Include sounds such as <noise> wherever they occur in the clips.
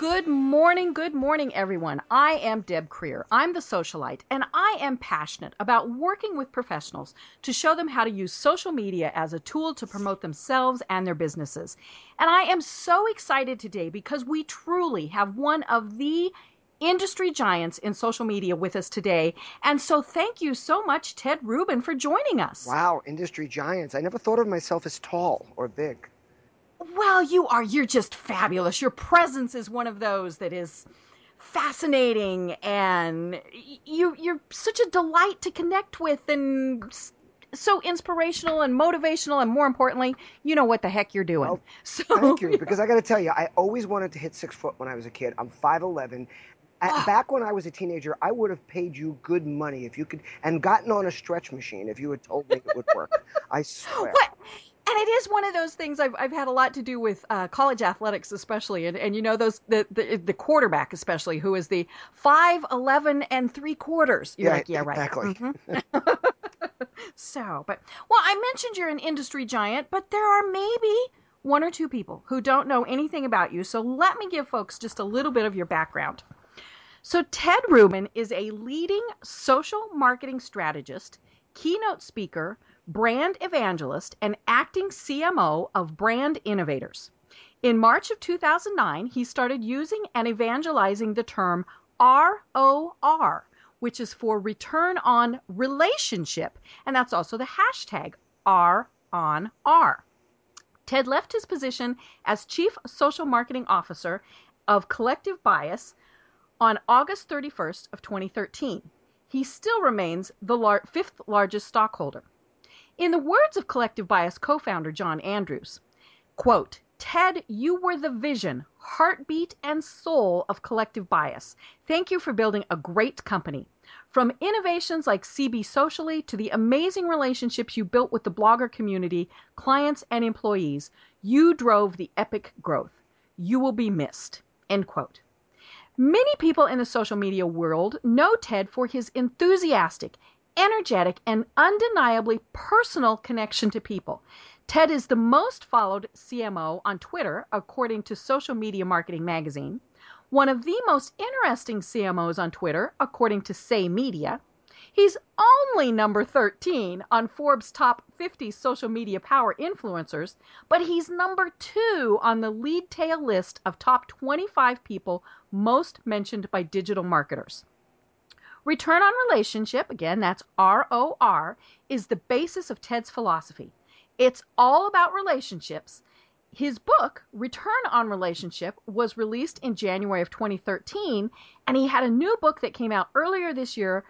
Good morning, good morning, everyone. I am Deb Krier. I'm the socialite, and I am passionate about working with professionals to show them how to use social media as a tool to promote themselves and their businesses. And I am so excited today because we truly have one of the industry giants in social media with us today. And so thank you so much, Ted Rubin, for joining us. Wow, industry giants. I never thought of myself as tall or big. Well, you are. You're just fabulous. Your presence is one of those that is fascinating, and you you're such a delight to connect with, and so inspirational and motivational, and more importantly, you know what the heck you're doing. Well, <laughs> so, thank you, <laughs> because I got to tell you, I always wanted to hit six foot when I was a kid. I'm five eleven. Oh. Back when I was a teenager, I would have paid you good money if you could, and gotten on a stretch machine if you had told me it would work. I <laughs> swear. What? And it is one of those things I've, I've had a lot to do with uh, college athletics especially. And, and you know those the, the, the quarterback especially who is the 5 11 and 3 quarters. You're yeah, like yeah right. exactly. Mm-hmm. <laughs> so but well i mentioned you're an industry giant but there are maybe one or two people who don't know anything about you. So let me give folks just a little bit of your background. So ted rubin is a leading social marketing strategist keynote speaker brand evangelist, and acting CMO of Brand Innovators. In March of 2009, he started using and evangelizing the term ROR, which is for return on relationship, and that's also the hashtag R on R. Ted left his position as Chief Social Marketing Officer of Collective Bias on August 31st of 2013. He still remains the lar- fifth largest stockholder. In the words of Collective Bias co-founder John Andrews, quote, Ted, you were the vision, heartbeat, and soul of Collective Bias. Thank you for building a great company. From innovations like CB Socially to the amazing relationships you built with the blogger community, clients, and employees, you drove the epic growth. You will be missed. End quote. Many people in the social media world know Ted for his enthusiastic, energetic, and undeniably personal connection to people. Ted is the most followed CMO on Twitter, according to Social Media Marketing Magazine, one of the most interesting CMOs on Twitter, according to Say Media. He's only number 13 on Forbes' top 50 social media power influencers, but he's number two on the Leadtail list of top 25 people most mentioned by digital marketers. Return on relationship, again, that's R O R, is the basis of Ted's philosophy. It's all about relationships. His book, Return on Relationship, was released in January of 2013, and he had a new book that came out earlier this year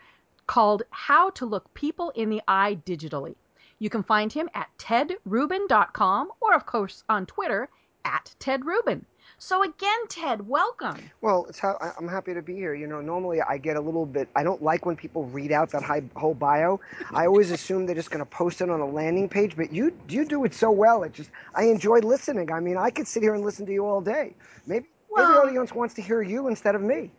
called How to Look People in the Eye Digitally. You can find him at tedrubin.com or, of course, on Twitter at Ted Rubin. So again, Ted, welcome. Well, it's how, I'm happy to be here. You know, normally I get a little bit. I don't like when people read out that high, whole bio. I always <laughs> assume they're just going to post it on a landing page, but you you do it so well. It just I enjoy listening. I mean, I could sit here and listen to you all day. Maybe well, maybe the audience wants to hear you instead of me.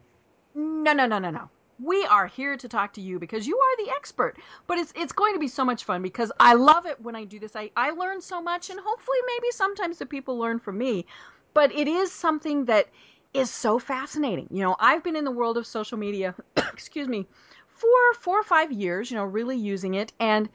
No, no, no, no, no. We are here to talk to you because you are the expert. But it's it's going to be so much fun because I love it when I do this. I, I learn so much and hopefully maybe sometimes the people learn from me but it is something that is so fascinating. You know, I've been in the world of social media, <coughs> excuse me, for four or five years, you know, really using it. And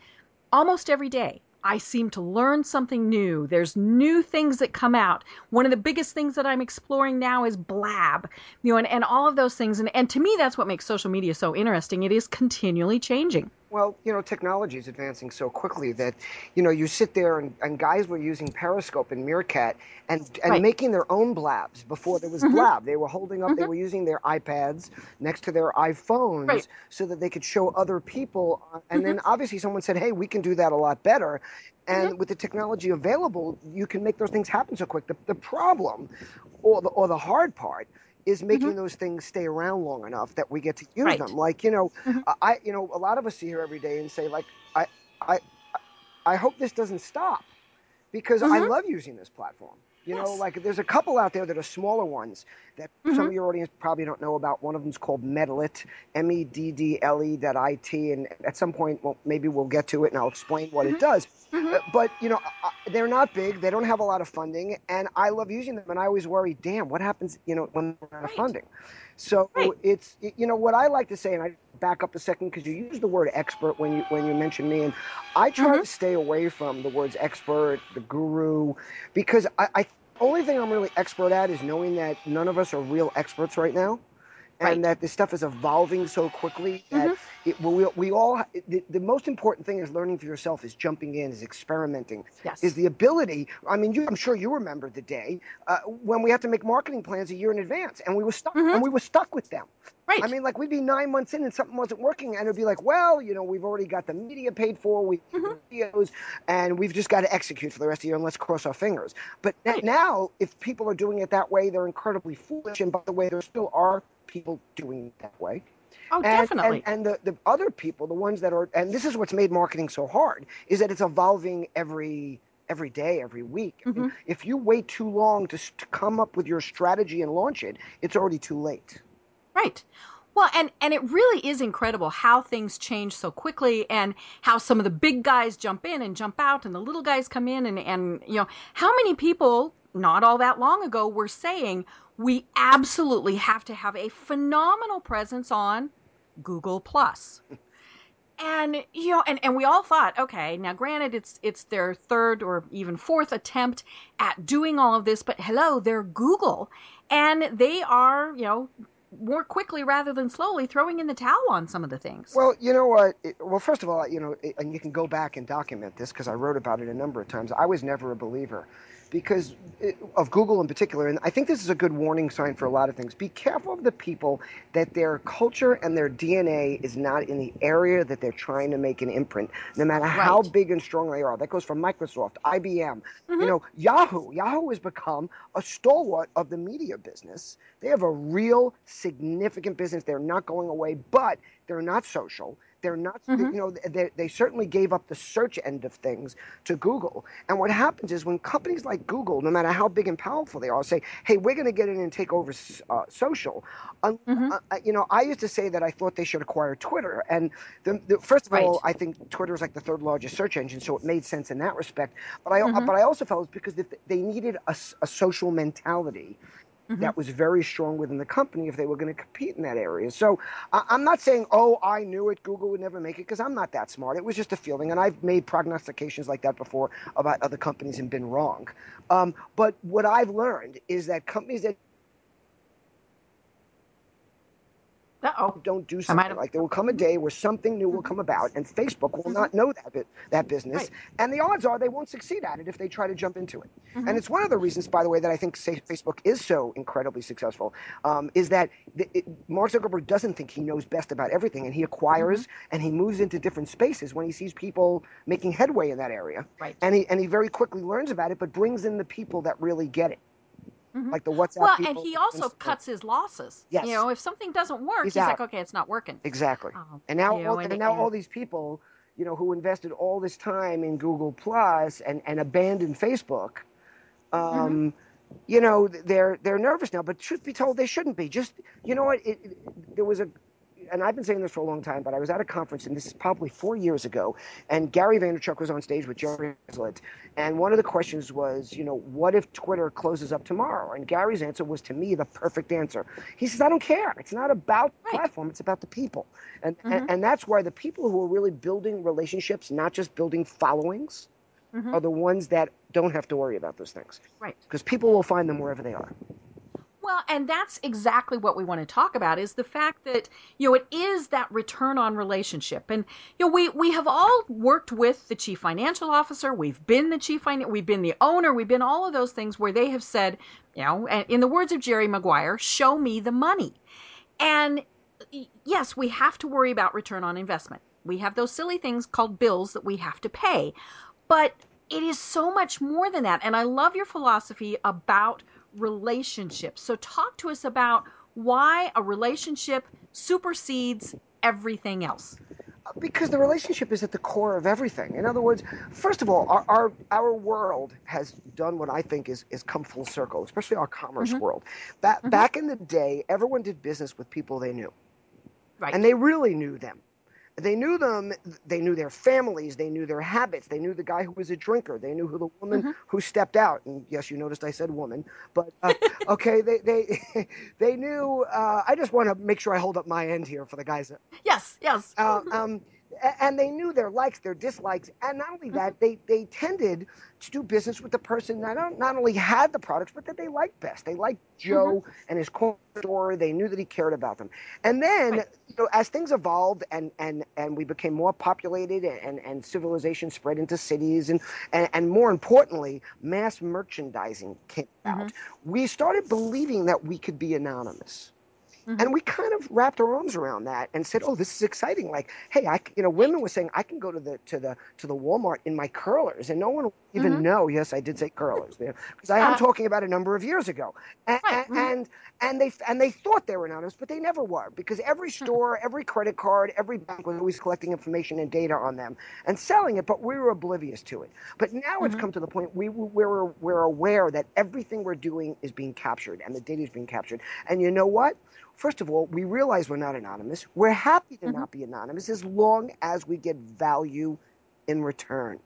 almost every day, I seem to learn something new. There's new things that come out. One of the biggest things that I'm exploring now is blab, you know, and, and all of those things. And, and to me, that's what makes social media so interesting. It is continually changing. Well, you know, technology is advancing so quickly that, you know, you sit there and, and guys were using Periscope and Meerkat and, and Right. making their own blabs before there was Mhm. blab. They were holding up, they Mhm. were using their iPads next to their iPhones Right. so that they could show other people. uh, And Mm-hmm. then obviously someone said, hey, we can do that a lot better. And with the technology available, you can make those things happen so quick. The, the problem or the, or the hard part is making those things stay around long enough that we get to use Mm-hmm. Right. them. Like, you know, Mhm. I, you know, a lot of us see here every day and say, like, I, I, I hope this doesn't stop because I Mhm. love using this platform. You know, like there's a couple out there that are smaller ones that some Mhm. of your audience probably don't know about. One of them's called Meddlit, M E D D L E dot I T, and at some point, well, maybe we'll get to it and I'll explain what it does. Mhm. Uh, but you know, I- they're not big. They don't have a lot of funding, and I love using them. And I always worry, damn, what happens? You know, when they're out of Right. funding. So Right. it's you know what I like to say, and I back up a second because you use the word expert when you when you mention me, and I try Mhm. to stay away from the words expert, the guru, because I, I only thing I'm really expert at is knowing that none of us are real experts right now. And Right. that this stuff is evolving so quickly that Mhm. it, we, we all the, the most important thing is learning for yourself is jumping in is experimenting Yes. is the ability. I mean, you, I'm sure you remember the day uh, when we had to make marketing plans a year in advance, and we were stuck, Mhm. and we were stuck with them. right. I mean, like we'd be nine months in and something wasn't working, and it'd be like, well, you know, we've already got the media paid for, we Mhm. videos, and we've just got to execute for the rest of the year, and let's cross our fingers. But Right. now, if people are doing it that way, they're incredibly foolish. And by the way, there still are people doing it that way. oh, And, definitely. And, and the, the other people, the ones that are, and this is what's made marketing so hard, is that it's evolving every every day, every week. Mm-hmm. mean, if you wait too long to, to come up with your strategy and launch it, it's already too late. Right. Well, and and it really is incredible how things change so quickly, and how some of the big guys jump in and jump out, and the little guys come in, and and you know how many people not all that long ago were saying we absolutely have to have a phenomenal presence on Google Plus. And you know, and, and we all thought, okay, now granted it's it's their third or even fourth attempt at doing all of this, but hello, they're Google and they are, you know, more quickly rather than slowly throwing in the towel on some of the things. Well, you know what? It- Well, first of all, you know, it- and you can go back and document this because I wrote about it a number of times. I was never a believer because of Google in particular, and I think this is a good warning sign for a lot of things. Be careful of the people that their culture and their DNA is not in the area that they're trying to make an imprint, no matter how big and strong they are. That goes from Microsoft, IBM, Mhm. you know, Yahoo. Yahoo has become a stalwart of the media business. They have a real significant business. They're not going away, but they're not social. They're not, Mhm. you know, they, they certainly gave up the search end of things to Google. And what happens is when companies like Google, no matter how big and powerful they are, say, hey, we're going to get in and take over uh, social. Um, Mhm. uh, you know, I used to say that I thought they should acquire Twitter. And the, the, first of all, I think Twitter is like the third largest search engine, so it made sense in that respect. But I, Mhm. but I also felt it's because they needed a social mentality Mhm. that was very strong within the company if they were going to compete in that area. So I'm not saying, oh, I knew it, Google would never make it, because I'm not that smart. It was just a feeling, and I've made prognostications like that before about other companies and been wrong. Um, but what I've learned is that companies that Uh-oh. don't do something have- like there will come a day where something new will come about, and Facebook will Mhm. not know that bit, that business, Right. and the odds are they won't succeed at it if they try to jump into it. Mhm. And it's one of the reasons, by the way, that I think Facebook is so incredibly successful, um, is that the, it, Mark Zuckerberg doesn't think he knows best about everything, and he acquires Mm-hmm. and he moves into different spaces when he sees people making headway in that area, Right. and he and he very quickly learns about it, but brings in the people that really get it, Mhm. like the WhatsApp Well, and he also cuts his losses. Yes. You know, if something doesn't work, He's he's, like, okay, it's not working. Exactly. Um, And now, all, and- and now all these people, you know, who invested all this time in Google Plus and, and abandoned Facebook, um, Mm-hmm. you know, they're they're nervous now. But truth be told, they shouldn't be. Just you know what? It, it, there was a, and I've been saying this for a long time, but I was at a conference, and this is probably four years ago, and Gary Vaynerchuk was on stage with Jerry Hazlitt, and one of the questions was, you know, what if Twitter closes up tomorrow? And Gary's answer was, to me, the perfect answer. He says, I don't care. It's not about the Right. platform. It's about the people. And, Mhm. and and that's why the people who are really building relationships, not just building followings, Mhm. are the ones that don't have to worry about those things Right. because people will find them wherever they are. Well, and that's exactly what we want to talk about is the fact that, you know, it is that return on relationship. And, you know, we, we have all worked with the chief financial officer. We've been the chief financial, we've been the owner. We've been all of those things where they have said, you know, in the words of Jerry Maguire, show me the money. And yes, we have to worry about return on investment. We have those silly things called bills that we have to pay. But it is so much more than that. And I love your philosophy about relationships. So, talk to us about why a relationship supersedes everything else. Because the relationship is at the core of everything. In other words, first of all, our our, our world has done what I think is, is come full circle, especially our commerce mm-hmm. world. Ba- mm-hmm. Back in the day, everyone did business with people they knew. Right. And they really knew them they knew them they knew their families they knew their habits they knew the guy who was a drinker they knew who the woman mm-hmm. who stepped out and yes you noticed i said woman but uh, <laughs> okay they they <laughs> they knew uh, i just want to make sure i hold up my end here for the guys that, yes yes uh, um, and they knew their likes, their dislikes, and not only that, they they tended to do business with the person that not, not only had the products, but that they liked best. They liked Joe mm-hmm. and his corner store. They knew that he cared about them. And then, right. you know, as things evolved and and and we became more populated, and and civilization spread into cities, and and, and more importantly, mass merchandising came mm-hmm. out. We started believing that we could be anonymous. Mm-hmm. And we kind of wrapped our arms around that and said, "Oh, this is exciting! Like, hey, I, you know, women were saying I can go to the to the to the Walmart in my curlers, and no one even mm-hmm. know. Yes, I did say curlers, because I am uh, talking about a number of years ago. And, right. mm-hmm. and and they and they thought they were anonymous, but they never were, because every hmm. store, every credit card, every bank was always collecting information and data on them and selling it, but we were oblivious to it. But now it's mm-hmm. come to the point we we're we're aware that everything we're doing is being captured and the data is being captured. And you know what? First of all, we realize we're not anonymous. We're happy to mm-hmm. not be anonymous as long as we get value in return.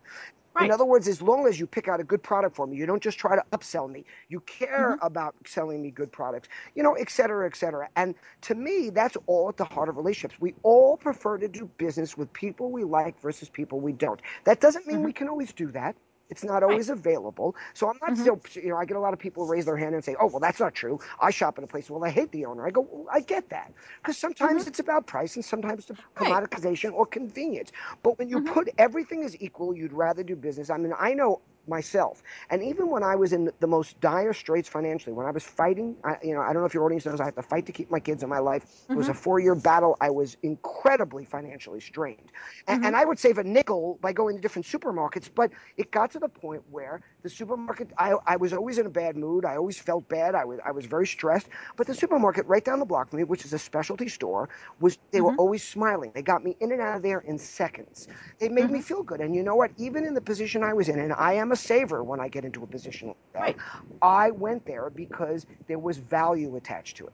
Right. In other words, as long as you pick out a good product for me, you don't just try to upsell me. You care mm-hmm. about selling me good products, you know, et cetera, et cetera. And to me, that's all at the heart of relationships. We all prefer to do business with people we like versus people we don't. That doesn't mean mm-hmm. we can always do that. It's not always right. available. So I'm not mm-hmm. still, you know, I get a lot of people raise their hand and say, oh, well, that's not true. I shop in a place, well, I hate the owner. I go, well, I get that. Because sometimes mm-hmm. it's about price and sometimes it's commoditization right. or convenience. But when you mm-hmm. put everything as equal, you'd rather do business. I mean, I know myself. And even when I was in the most dire straits financially, when I was fighting, I, you know, I don't know if your audience knows, I had to fight to keep my kids in my life. Mm-hmm. It was a mm-hmm. four-year battle. I was incredibly financially strained, and, mm-hmm. and, I would save a nickel by going to different supermarkets. But it got to the point where the supermarket, I, I was always in a bad mood. I always felt bad. I was, I was very stressed. But the supermarket right down the block from me, which is a specialty store, was they mm-hmm. were always smiling. They got me in and out of there in seconds. They made me mm-hmm. feel good. And you know what? Even in the position I was in, and I am a saver when I get into a position like that. Right. I went there because there was value attached to it.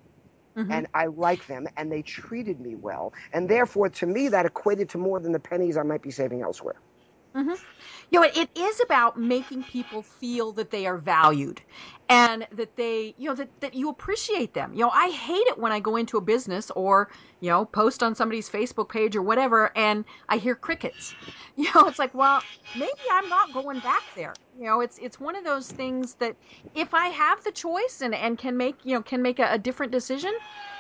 Mm-hmm. And I like them, and they treated me well. And therefore, to me, that equated to more than the pennies I might be saving elsewhere. Mm-hmm. You know, it is about making people feel that they are valued and that they, you know, that, that you appreciate them. You know, I hate it when I go into a business or, you know, post on somebody's Facebook page or whatever and I hear crickets. <laughs> You know, it's like, well, maybe I'm not going back there. You know, it's it's one of those things that if I have the choice and, and can make, you know, can make a, a different decision,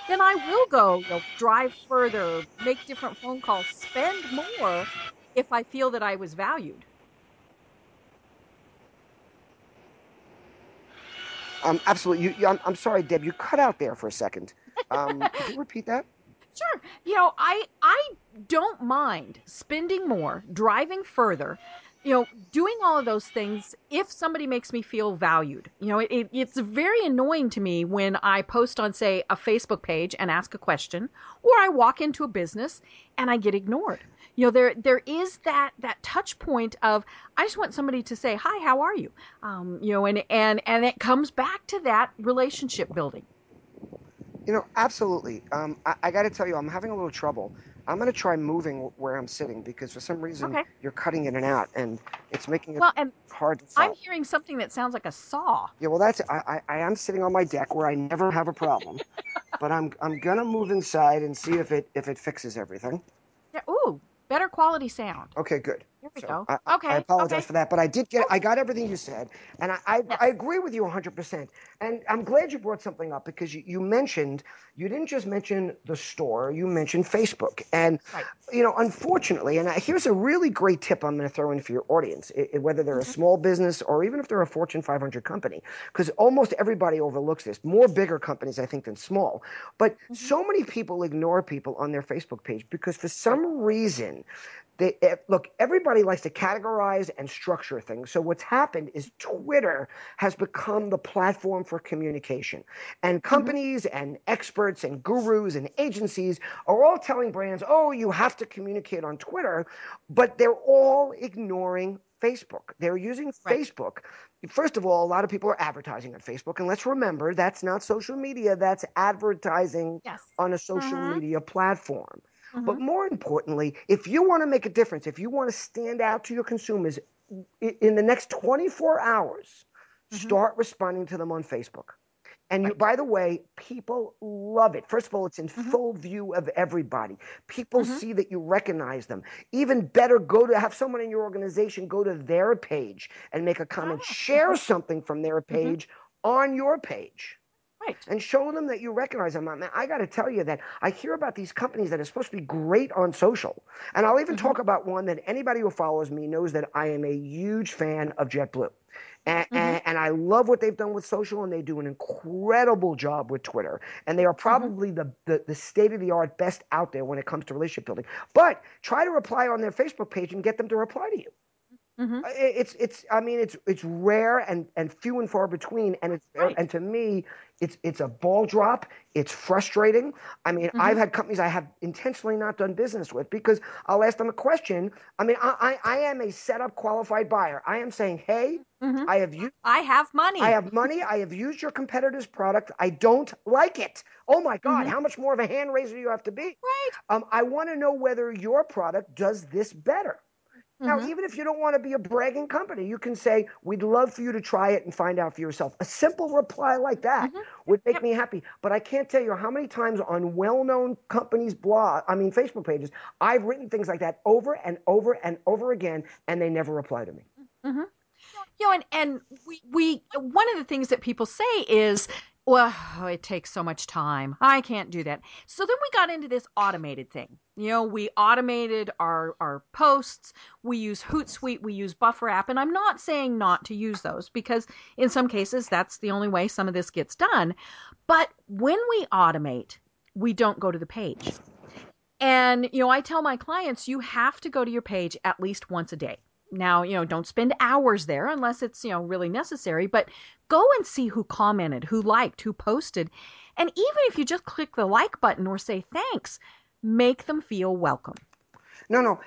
then I will go, you know, drive further, make different phone calls, spend more if I feel that I was valued. Um, absolutely. You, you, I'm, I'm, sorry, Deb. You cut out there for a second. Um, <laughs> could you repeat that? Sure. You know, I I don't mind spending more, driving further, you know, doing all of those things if somebody makes me feel valued. You know, it, it's very annoying to me when I post on, say, a Facebook page and ask a question, or I walk into a business and I get ignored. You know, there there is that that touch point of I just want somebody to say, "Hi, how are you?" Um, you know, and and and it comes back to that relationship building. You know, absolutely. Um, I, I got to tell you, I'm having a little trouble I'm going to try moving where I'm sitting because for some reason okay. you're cutting in and out, and it's making it well, and hard to. I'm hearing something that sounds like a saw. Yeah, well, that's I, I, I am sitting on my deck where I never have a problem, but I'm I'm gonna move inside and see if it if it fixes everything. Yeah. Ooh, better quality sound. Okay, good. Here we So go. I, okay. I apologize okay. for that, but I did get I got everything you said, and I I. I agree with you 100%. And I'm glad you brought something up because you, you mentioned you didn't just mention the store, you mentioned Facebook, and Right. you know unfortunately, and I, here's a really great tip I'm going to throw in for your audience, i i- whether they're a small business or even if they're a Fortune 500 company, because almost everybody overlooks this. More bigger companies, I think, than small, but so many people ignore people on their Facebook page because for some reason they eh, look everybody likes to categorize and structure things so what's happened is twitter has become the platform for communication and companies and experts and gurus and agencies are all telling brands oh you have to communicate on twitter but they're all ignoring facebook they're using Right. facebook First of all, a lot of people are advertising on Facebook, and let's remember that's not social media, that's advertising Yes. on a social Mhm. media platform. But Mhm. more importantly, if you want to make a difference, if you want to stand out to your consumers in the next 24 hours, Mhm. start responding to them on Facebook. And you, by the way, people love it. First of all, it's in Mhm. full view of everybody. People Mhm. see that you recognize them. Even better, go to have someone in your organization go to their page and make a comment, Ah, share something from their page on your page Right. and show them that you recognize them. I, I got to tell you that I hear about these companies that are supposed to be great on social. And I'll even Mhm. talk about one that anybody who follows me knows that I am a huge fan of JetBlue. And, Mhm. and, and I love what they've done with social, and they do an incredible job with Twitter. And they are probably the, the, the state of the art best out there when it comes to relationship building. But try to reply on their Facebook page and get them to reply to you. Mhm. It's it's I mean it's it's rare and and few and far between and it's Right. and to me it's it's a ball drop it's frustrating I mean Mhm. I've had companies I have intentionally not done business with because I'll ask them a question I mean I I, I am a set up qualified buyer I am saying hey Mhm. I have used I have money. I have money I have used your competitor's product I don't like it oh my god Mhm. how much more of a hand raiser do you have to be Right. um, I want to know whether your product does this better now, Mhm. even if you don't want to be a bragging company, you can say, We'd love for you to try it and find out for yourself. A simple reply like that Mhm. would make Yep. me happy. But I can't tell you how many times on well known companies' blog, I mean, Facebook pages, I've written things like that over and over and over again, and they never reply to me. Mhm. You know, and and we we one of the things that people say is, well, oh, it takes so much time. I can't do that. So then we got into this automated thing. You know, we automated our our posts. We use Hootsuite. We use Buffer app, and I'm not saying not to use those because in some cases that's the only way some of this gets done. But when we automate, we don't go to the page. And, you know, I tell my clients, you have to go to your page at least once a day. Now, you know, don't spend hours there unless it's, you know, really necessary, but go and see who commented, who liked, who posted. And even if you just click the like button or say thanks, make them feel welcome. No, no.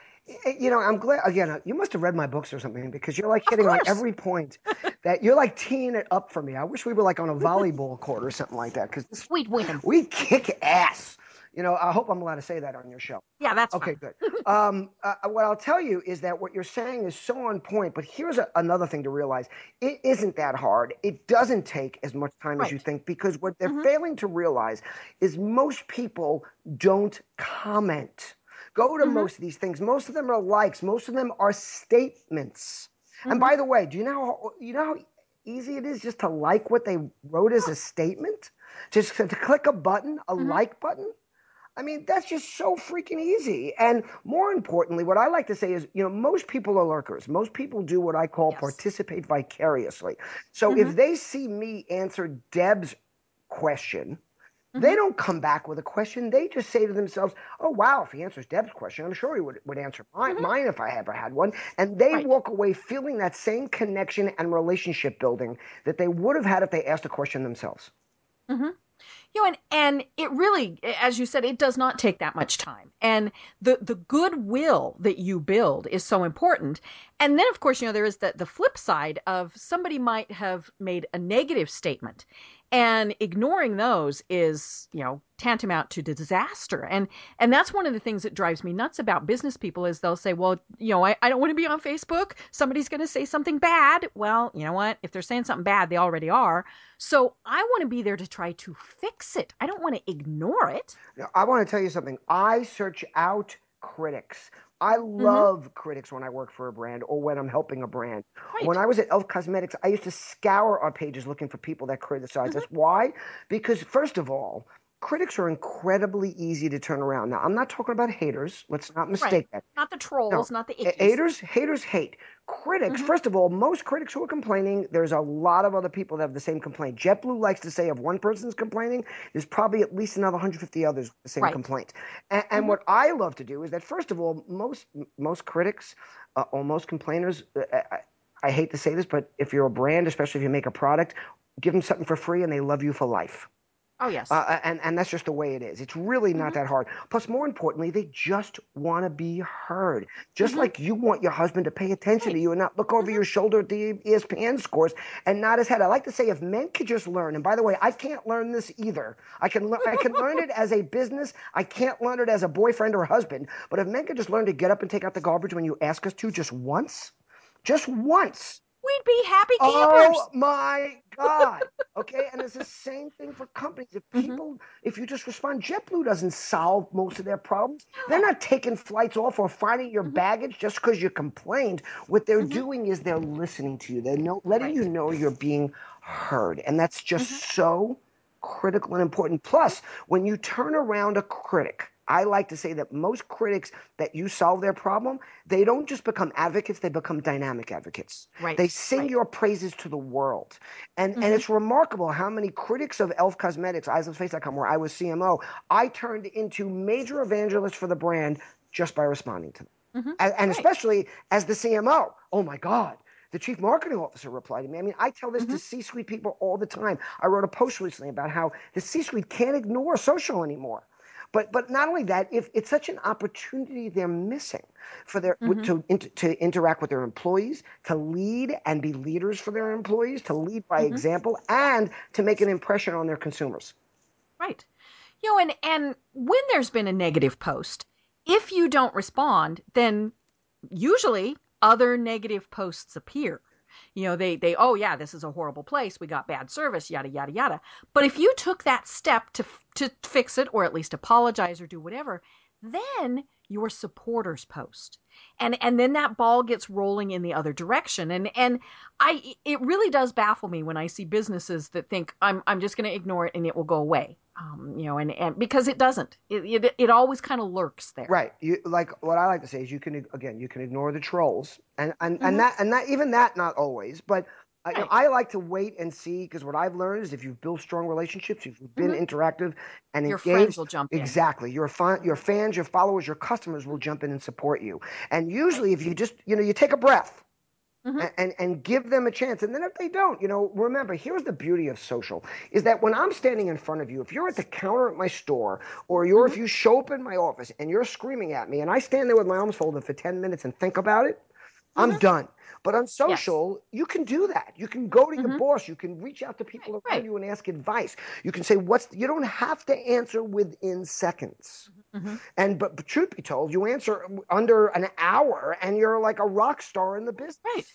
You know, I'm glad, again, uh, you must have read my books or something because you're like hitting on every point that you're like teeing it up for me. I wish we were like on a volleyball court or something like that because We'd win. we kick ass. You know, I hope I'm allowed to say that on your show. Yeah, that's Okay, fine. good. Um, uh, what I'll tell you is that what you're saying is so on point, but here's a, another thing to realize. It isn't that hard. It doesn't take as much time as you think because what they're Mhm. failing to realize is most people don't comment. Go to Mhm. most of these things. Most of them are likes. Most of them are statements. And Mhm. by the way, do you know how, you know how easy it is just to like what they wrote as a statement? Just to, to click a button, a Mhm. like button? I mean, that's just so freaking easy. And more importantly, what I like to say is, you know, most people are lurkers. Most people do what I call Yes. participate vicariously. So Mhm. if they see me answer Deb's question, they Mhm. don't come back with a question. They just say to themselves, "Oh wow, if he answers Deb's question, I'm sure he would, would answer mine, Mhm. mine if I ever had one." And they Right. walk away feeling that same connection and relationship building that they would have had if they asked a question themselves. Mm-hmm. You know, and, and it really, as you said, it does not take that much time. And the, the goodwill that you build is so important. And then, of course, you know, there is the, the flip side of somebody might have made a negative statement. And ignoring those is, you know, tantamount to disaster. And and that's one of the things that drives me nuts about business people is they'll say, well, you know, I, I don't want to be on Facebook. Somebody's going to say something bad. Well, you know what? If they're saying something bad, they already are. So I want to be there to try to fix it. I don't want to ignore it. Now, I want to tell you something. I search out critics I love mm-hmm. critics when I work for a brand or when I'm helping a brand. Right. When I was at Elf Cosmetics, I used to scour our pages looking for people that criticize mm-hmm. us. Why? Because first of all, critics are incredibly easy to turn around. Now, I'm not talking about haters. Let's not mistake right. that. Not the trolls, no. not the ickies. haters. Haters hate. Critics. Mm-hmm. First of all, most critics who are complaining, there's a lot of other people that have the same complaint. JetBlue likes to say if one person's complaining, there's probably at least another 150 others with the same right. complaint. And, and mm-hmm. what I love to do is that first of all, most most critics uh, or most complainers. Uh, I, I hate to say this, but if you're a brand, especially if you make a product, give them something for free and they love you for life. Oh yes. Uh, and and that's just the way it is. It's really not mm-hmm. that hard. Plus, more importantly, they just want to be heard. Just mm-hmm. like you want your husband to pay attention right. to you and not look over mm-hmm. your shoulder at the ESPN scores and nod his head. I like to say, if men could just learn, and by the way, I can't learn this either. I can I can learn it as a business. I can't learn it as a boyfriend or husband. But if men could just learn to get up and take out the garbage when you ask us to, just once, just once we'd be happy campers. Oh my God. Okay, and it's the same thing for companies. If mm-hmm. people, mm-hmm. if you just respond, JetBlue doesn't solve most of their problems. They're not taking flights off or finding your mm-hmm. baggage just because you complained. What they're mm-hmm. doing is they're listening to you. They're know, letting right. you know you're being heard, and that's just mm-hmm. so critical and important. Plus, when you turn around a critic I like to say that most critics that you solve their problem, they don't just become advocates, they become dynamic advocates. Right. They sing right. your praises to the world. And mm-hmm. and it's remarkable how many critics of Elf Cosmetics, eyeslipsface.com, where I was CMO, I turned into major evangelists for the brand just by responding to them. Mm-hmm. And, and right. especially as the CMO. Oh my God. The chief marketing officer replied to me. I mean, I tell this mm-hmm. to C suite people all the time. I wrote a post recently about how the C suite can't ignore social anymore. But but not only that, if it's such an opportunity they're missing for their mm-hmm. to to interact with their employees, to lead and be leaders for their employees, to lead by mm-hmm. example, and to make an impression on their consumers. Right. You know, and and when there's been a negative post, if you don't respond, then usually other negative posts appear you know they they oh yeah this is a horrible place. We got bad service yada yada yada. But if you took that step to to fix it or at least apologize or do whatever then your supporters post and and then that ball gets rolling in the other direction and and i it really does baffle me when i see businesses that think i'm i'm just going to ignore it and it will go away um, you know, and, and because it doesn't, it it, it always kind of lurks there. Right. You like what I like to say is you can again you can ignore the trolls and and, mm-hmm. and that and that even that not always, but right. you know, I like to wait and see because what I've learned is if you've built strong relationships, if you've been mm-hmm. interactive and your engaged, friends will jump in. Exactly. Your fan, your fans, your followers, your customers will jump in and support you. And usually, if you just you know you take a breath Mm-hmm. And, and give them a chance. And then if they don't, you know, remember, here's the beauty of social is that when I'm standing in front of you, if you're at the counter at my store or you're mm-hmm. if you show up in my office and you're screaming at me and I stand there with my arms folded for 10 minutes and think about it, mm-hmm. I'm done. But on social, yes. you can do that. You can go to your mm-hmm. boss. You can reach out to people right, around right. you and ask advice. You can say, "What's?" You don't have to answer within seconds. Mm-hmm. And but, but, truth be told, you answer under an hour, and you're like a rock star in the business. Right.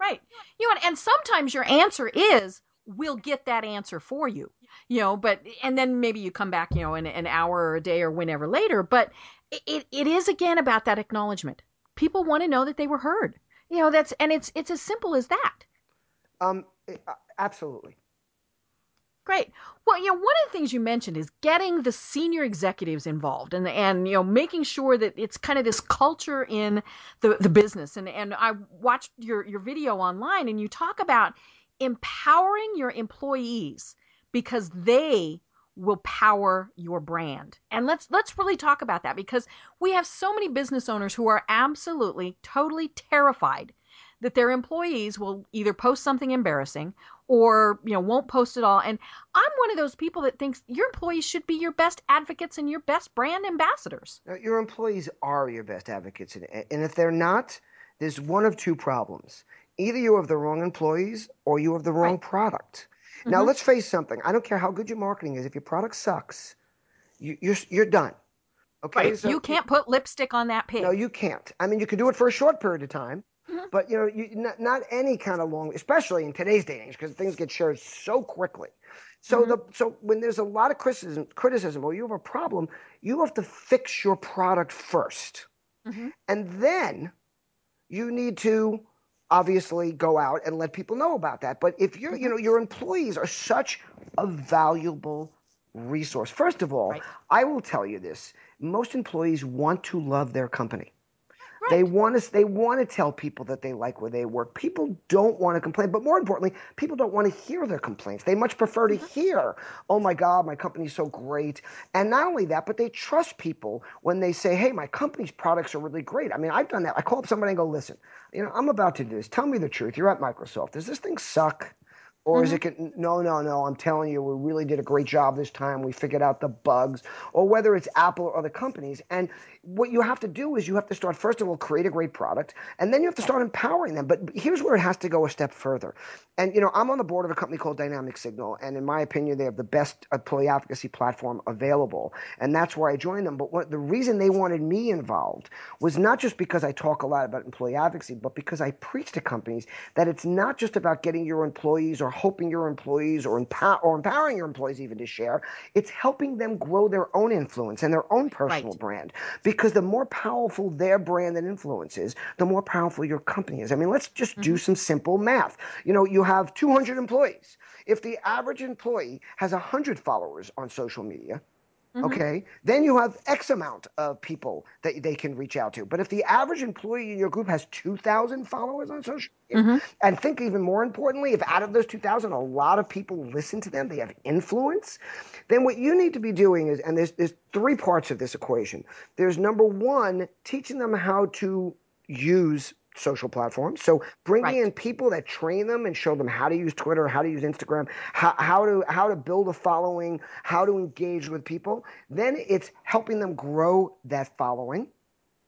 Right. Right. You know, and sometimes your answer is, "We'll get that answer for you." You know, but and then maybe you come back, you know, in an hour or a day or whenever later. But it, it is again about that acknowledgement. People want to know that they were heard. You know, that's and it's it's as simple as that. Um, uh, absolutely. Great. Well, you know, one of the things you mentioned is getting the senior executives involved and and you know making sure that it's kind of this culture in the the business. And and I watched your your video online and you talk about empowering your employees because they will power your brand. And let's let's really talk about that because we have so many business owners who are absolutely totally terrified that their employees will either post something embarrassing or you know won't post at all. And i'm one of those people that thinks your employees should be your best advocates and your best brand ambassadors. Your employees are your best advocates. And if they're not there's one of two problems. Either you have the wrong employees or you have the wrong right. product mm-hmm. now let's face something i don't care how good your marketing is if your product sucks you, are you're, you're done okay right. so you can't put lipstick on that pig no you can't i mean you can do it for a short period of time Mm-hmm. But you know, you, not, not any kind of long, especially in today's day and age, because things get shared so quickly. So mm-hmm. the so when there's a lot of criticism, criticism, or you have a problem, you have to fix your product first. Mm-hmm. And then you need to obviously go out and let people know about that. But if you're, you mm-hmm. know, your employees are such a valuable resource. First of all, right. I will tell you this. Most employees want to love their company. Right. They want to they want to tell people that they like where they work. People don't want to complain, but more importantly, people don't want to hear their complaints. They much prefer to hear, "Oh my god, my company's so great." And not only that, but they trust people when they say, "Hey, my company's products are really great." I mean, I've done that. I call up somebody and go, "Listen, you know, I'm about to do this. Tell me the truth. You're at Microsoft. Does this thing suck?" Or mm-hmm. is it, no, no, no, I'm telling you, we really did a great job this time. We figured out the bugs. Or whether it's Apple or other companies. And what you have to do is you have to start, first of all, create a great product, and then you have to start empowering them. But here's where it has to go a step further. And, you know, I'm on the board of a company called Dynamic Signal, and in my opinion, they have the best employee advocacy platform available. And that's where I joined them. But what, the reason they wanted me involved was not just because I talk a lot about employee advocacy, but because I preach to companies that it's not just about getting your employees or hoping your employees or, empower, or empowering your employees even to share. It's helping them grow their own influence and their own personal right. brand. Because the more powerful their brand and influence is, the more powerful your company is. I mean, let's just mm-hmm. do some simple math. You know, you have 200 employees. If the average employee has 100 followers on social media, Mm-hmm. Okay, then you have X amount of people that they can reach out to. But if the average employee in your group has 2,000 followers on social media, mm-hmm. and think even more importantly, if out of those 2,000, a lot of people listen to them, they have influence, then what you need to be doing is, and there's, there's three parts of this equation. There's number one, teaching them how to use social platforms. So bringing right. in people that train them and show them how to use Twitter, how to use Instagram, how, how to how to build a following, how to engage with people. Then it's helping them grow that following.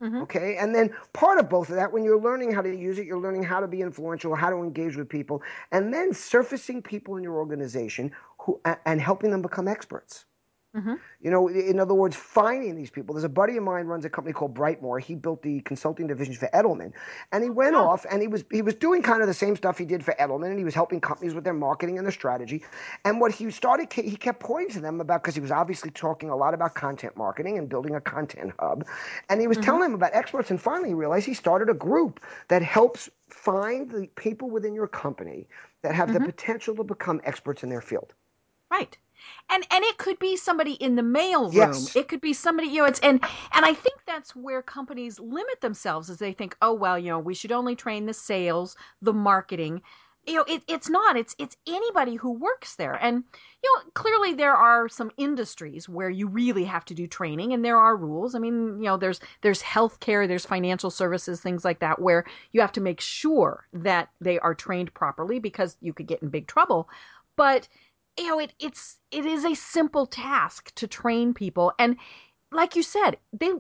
Mm-hmm. Okay, and then part of both of that, when you're learning how to use it, you're learning how to be influential, how to engage with people, and then surfacing people in your organization who and helping them become experts. Mm-hmm. You know, in other words, finding these people. There's a buddy of mine runs a company called Brightmore. He built the consulting division for Edelman, and he went oh. off and he was he was doing kind of the same stuff he did for Edelman, and he was helping companies with their marketing and their strategy. And what he started, he kept pointing to them about because he was obviously talking a lot about content marketing and building a content hub, and he was mm-hmm. telling them about experts. And finally, he realized he started a group that helps find the people within your company that have mm-hmm. the potential to become experts in their field. Right and and it could be somebody in the mail room. Yes. it could be somebody you know it's and and i think that's where companies limit themselves as they think oh well you know we should only train the sales the marketing. You know it, it's not. It's it's anybody who works there. And you know clearly there are some industries where you really have to do training and there are rules. I mean you know there's there's healthcare there's financial services things like that where you have to make sure that they are trained properly because you could get in big trouble. But you know, it, it's it is a simple task to train people, and like you said, they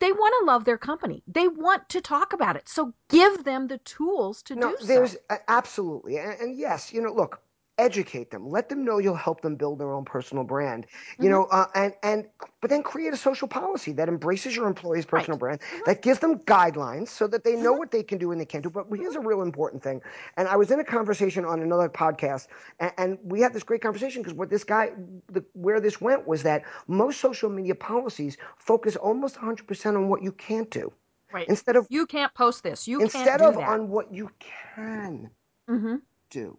they want to love their company. They want to talk about it. So give them the tools to no, do there's, so. Absolutely, and, and yes, you know, look, educate them let them know you'll help them build their own personal brand you mm-hmm. know uh, and and but then create a social policy that embraces your employees personal right. brand mm-hmm. that gives them guidelines so that they know mm-hmm. what they can do and they can't do but here's a real important thing and i was in a conversation on another podcast and, and we had this great conversation because what this guy the, where this went was that most social media policies focus almost 100% on what you can't do right instead of you can't post this you instead of that. on what you can mm-hmm. do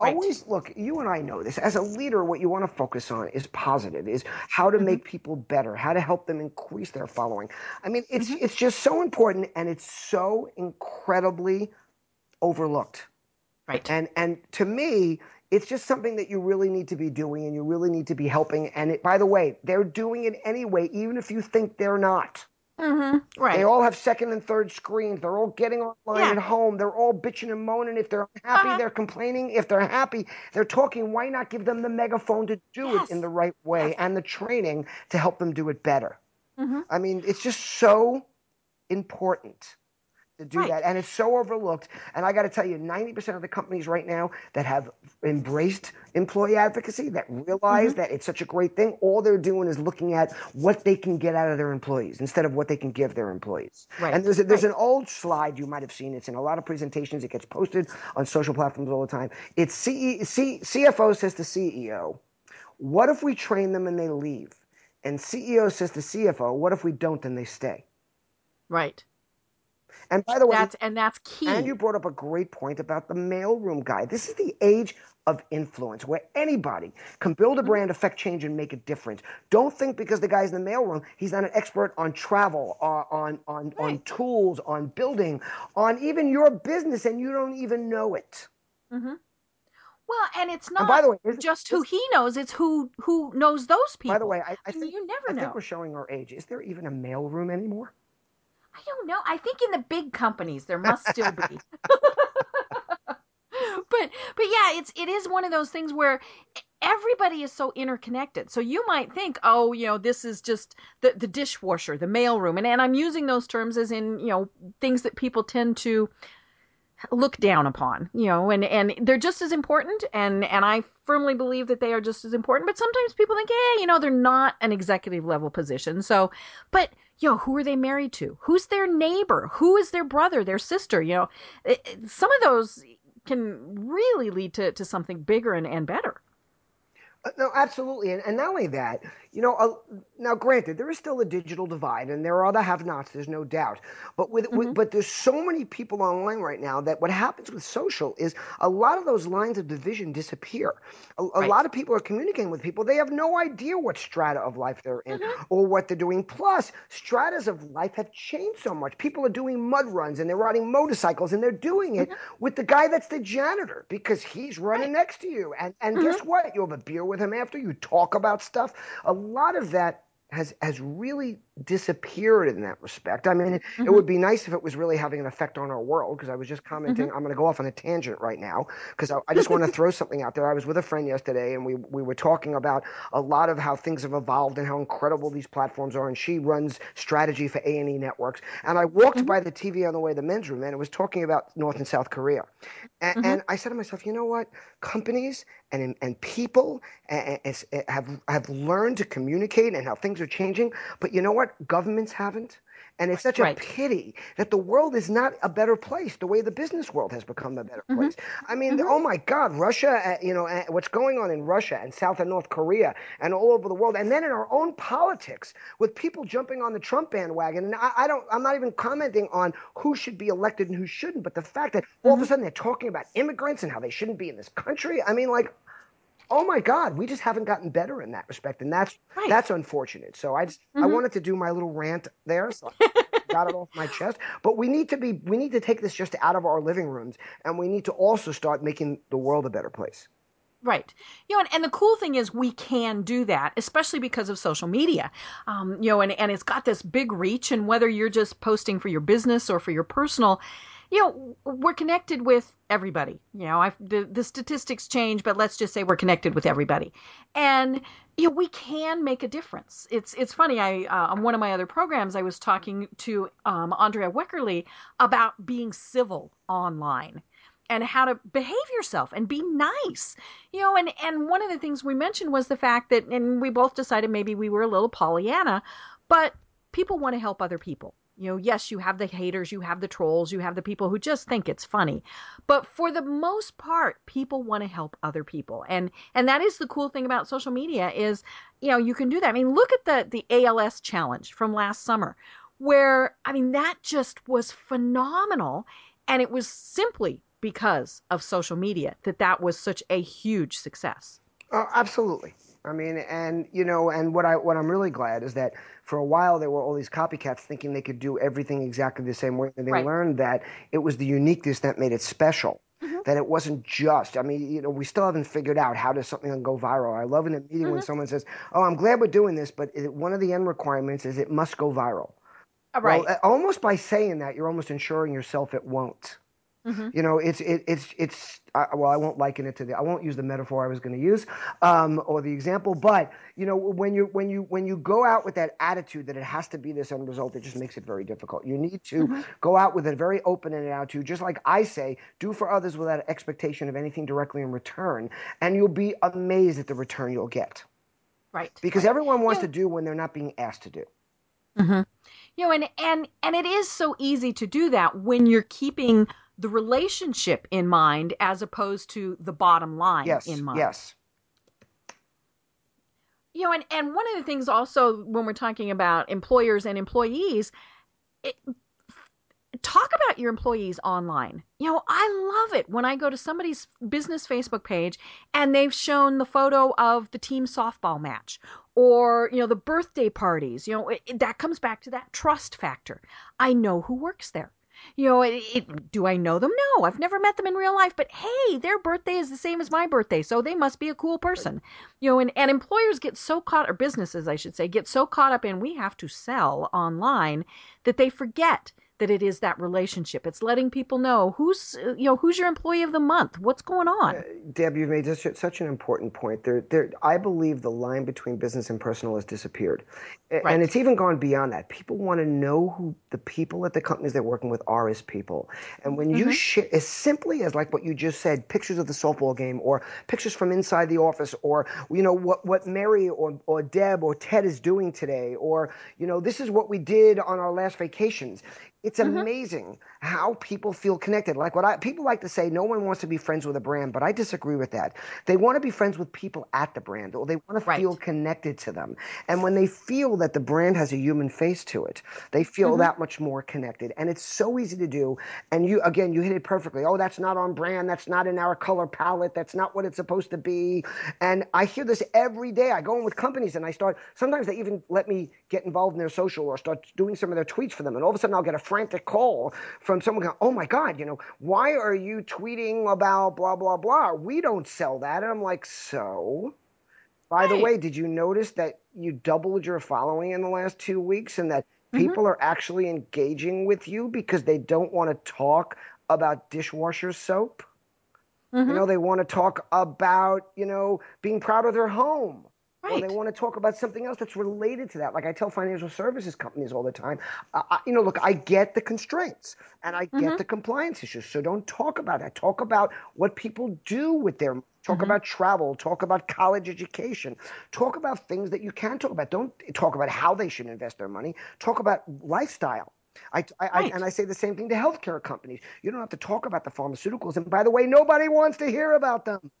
Right. Always look, you and I know this. As a leader, what you want to focus on is positive, is how to mm-hmm. make people better, how to help them increase their following. I mean, it's mm-hmm. it's just so important and it's so incredibly overlooked. Right. And and to me, it's just something that you really need to be doing and you really need to be helping. And it, by the way, they're doing it anyway, even if you think they're not. Mm-hmm. Right. They all have second and third screens. They're all getting online yeah. at home. They're all bitching and moaning. If they're unhappy, uh-huh. they're complaining. If they're happy, they're talking. Why not give them the megaphone to do yes. it in the right way and the training to help them do it better? Mm-hmm. I mean, it's just so important do right. that. And it's so overlooked. And I got to tell you, 90% of the companies right now that have embraced employee advocacy, that realize mm-hmm. that it's such a great thing, all they're doing is looking at what they can get out of their employees instead of what they can give their employees. Right. And there's, a, there's right. an old slide you might have seen. It's in a lot of presentations. It gets posted on social platforms all the time. It's C- C- CFO says to CEO, what if we train them and they leave? And CEO says to CFO, what if we don't and they stay? Right. And by the way, that's and that's key. And you brought up a great point about the mailroom guy. This is the age of influence where anybody can build a brand, affect change, and make a difference. Don't think because the guy's in the mailroom, he's not an expert on travel, uh, on on right. on tools, on building, on even your business, and you don't even know it. Mm-hmm. Well, and it's not and by the way, just who he knows; it's who who knows those people. By the way, I, I think you never I know. think we're showing our age. Is there even a mailroom anymore? I don't know. I think in the big companies there must still be. <laughs> <laughs> but but yeah, it's it is one of those things where everybody is so interconnected. So you might think, oh, you know, this is just the the dishwasher, the mailroom, and and I'm using those terms as in you know things that people tend to look down upon you know and and they're just as important and and i firmly believe that they are just as important but sometimes people think yeah you know they're not an executive level position. So but you know who are they married to? Who's their neighbor? Who is their brother their sister? You know it, it, some of those can really lead to, to something bigger and, and better. Uh, no, absolutely, and, and not only that, you know, uh, now granted, there is still a digital divide, and there are other have-nots. There's no doubt, but with, mm-hmm. with, but there's so many people online right now that what happens with social is a lot of those lines of division disappear. A, a right. lot of people are communicating with people; they have no idea what strata of life they're in mm-hmm. or what they're doing. Plus, stratas of life have changed so much. People are doing mud runs and they're riding motorcycles, and they're doing it mm-hmm. with the guy that's the janitor because he's running right. next to you. And and guess mm-hmm. what? You have a beer with him after. You talk about stuff. A lot of that has has really disappeared in that respect. I mean, mm-hmm. it would be nice if it was really having an effect on our world. Because I was just commenting, mm-hmm. I'm going to go off on a tangent right now because I, I, just want to throw something out there. I was with a friend yesterday, and we we were talking about a lot of how things have evolved and how incredible these platforms are. And she runs strategy for A and E networks. And I walked mm-hmm. by the TV on the way to the men's room, and it was talking about North and South Korea. And, mm-hmm. and I said to myself, you know what? Companies and and people have have learned to communicate and how things are changing. But you know what? Governments haven't. And it's such a pity that the world is not a better place the way the business world has become a better mm-hmm. place. I mean, mm-hmm. oh my God, Russia, uh, you know, uh, what's going on in Russia and South and North Korea and all over the world. And then in our own politics with people jumping on the Trump bandwagon. And I, I don't, I'm not even commenting on who should be elected and who shouldn't, but the fact that all mm-hmm. of a mm-hmm. sudden they're talking about immigrants and how they shouldn't be in this country. I mean, like, oh my God, we just haven't gotten better in that respect, and that's right. that's unfortunate. So I just mm-hmm. I wanted to do my little rant there, so <laughs> got it off my chest. But we need to be we need to take this just out of our living rooms, and we need to also start making the world a better place. Right. You know, and, and, the cool thing is we can do that, especially because of social media. Um, you know, and, and it's got this big reach, and whether you're just posting for your business or for your personal, you know, we're connected with everybody. You know, I've, the, the statistics change, but let's just say we're connected with everybody. And, you know, we can make a difference. It's, it's funny. I, uh, on one of my other programs, I was talking to, um, Andrea Weckerle about being civil online and how to behave yourself and be nice you know and and one of the things we mentioned was the fact that and we both decided maybe we were a little pollyanna but people want to help other people you know, yes, you have the haters, you have the trolls, you have the people who just think it's funny. But for the most part, people want to help other people. And and that is the cool thing about social media is, you know, you can do that. I mean, look at the the ALS challenge from last summer where I mean, that just was phenomenal and it was simply because of social media that that was such a huge success. Oh, absolutely. I mean, and you know, and what I what I'm really glad is that for a while there were all these copycats thinking they could do everything exactly the same way, and they right. learned that it was the uniqueness that made it special. Mm-hmm. That it wasn't just. I mean, you know, we still haven't figured out how does something go viral. I love in a meeting mm-hmm. when someone says, "Oh, I'm glad we're doing this, but it, one of the end requirements is it must go viral." Uh, right. Well, almost by saying that, you're almost ensuring yourself it won't. Mm-hmm. You know, it's it, it's it's uh, well, I won't liken it to the I won't use the metaphor I was going to use um, or the example, but you know, when you when you when you go out with that attitude that it has to be this end result, it just makes it very difficult. You need to mm-hmm. go out with a very open-ended attitude, just like I say, do for others without expectation of anything directly in return, and you'll be amazed at the return you'll get. Right. Because right. everyone wants yeah. to do when they're not being asked to do. Mm-hmm. You know, and and and it is so easy to do that when you're keeping the relationship in mind as opposed to the bottom line yes, in mind. Yes. You know, and, and one of the things also when we're talking about employers and employees, it, talk about your employees online. You know, I love it when I go to somebody's business Facebook page and they've shown the photo of the team softball match or, you know, the birthday parties. You know, it, that comes back to that trust factor. I know who works there. You know, it, it, do I know them? No, I've never met them in real life. But hey, their birthday is the same as my birthday, so they must be a cool person. You know, and, and employers get so caught, or businesses, I should say, get so caught up in we have to sell online that they forget that it is that relationship. It's letting people know who's you know who's your employee of the month. What's going on? Uh, Deb, you've made such, such an important point. There, there. I believe the line between business and personal has disappeared, right. and it's even gone beyond that. People want to know who the people at the companies they're working with are as people. And when mm-hmm. you share, as simply as like what you just said, pictures of the softball game, or pictures from inside the office, or you know what what Mary or or Deb or Ted is doing today, or you know this is what we did on our last vacations it's mm-hmm. amazing how people feel connected. Like what I people like to say, no one wants to be friends with a brand, but I disagree with that. They want to be friends with people at the brand, or they want to right. feel connected to them. And when they feel that the brand has a human face to it, they feel mm-hmm. that much more connected. And it's so easy to do. And you again, you hit it perfectly. Oh, that's not on brand. That's not in our color palette. That's not what it's supposed to be. And I hear this every day. I go in with companies and I start. Sometimes they even let me get involved in their social or start doing some of their tweets for them. And all of a sudden, I'll get a frantic call from someone going, "Oh my God, you know, why are you tweeting about blah blah blah? We don't sell that." And I'm like, "So." By the way, did you notice that you doubled your following in the last two weeks and that mm-hmm. people are actually engaging with you because they don't want to talk about dishwasher soap? Mm-hmm. You know, they want to talk about, you know, being proud of their home. Right. Or they want to talk about something else that's related to that. Like I tell financial services companies all the time, uh, I, you know, look, I get the constraints and I mm-hmm. get the compliance issues. So don't talk about that. Talk about what people do with their Talk mm-hmm. about travel, talk about college education, talk about things that you can talk about. Don't talk about how they should invest their money. Talk about lifestyle. I, I, right. I, and I say the same thing to healthcare companies. You don't have to talk about the pharmaceuticals. And by the way, nobody wants to hear about them. <laughs>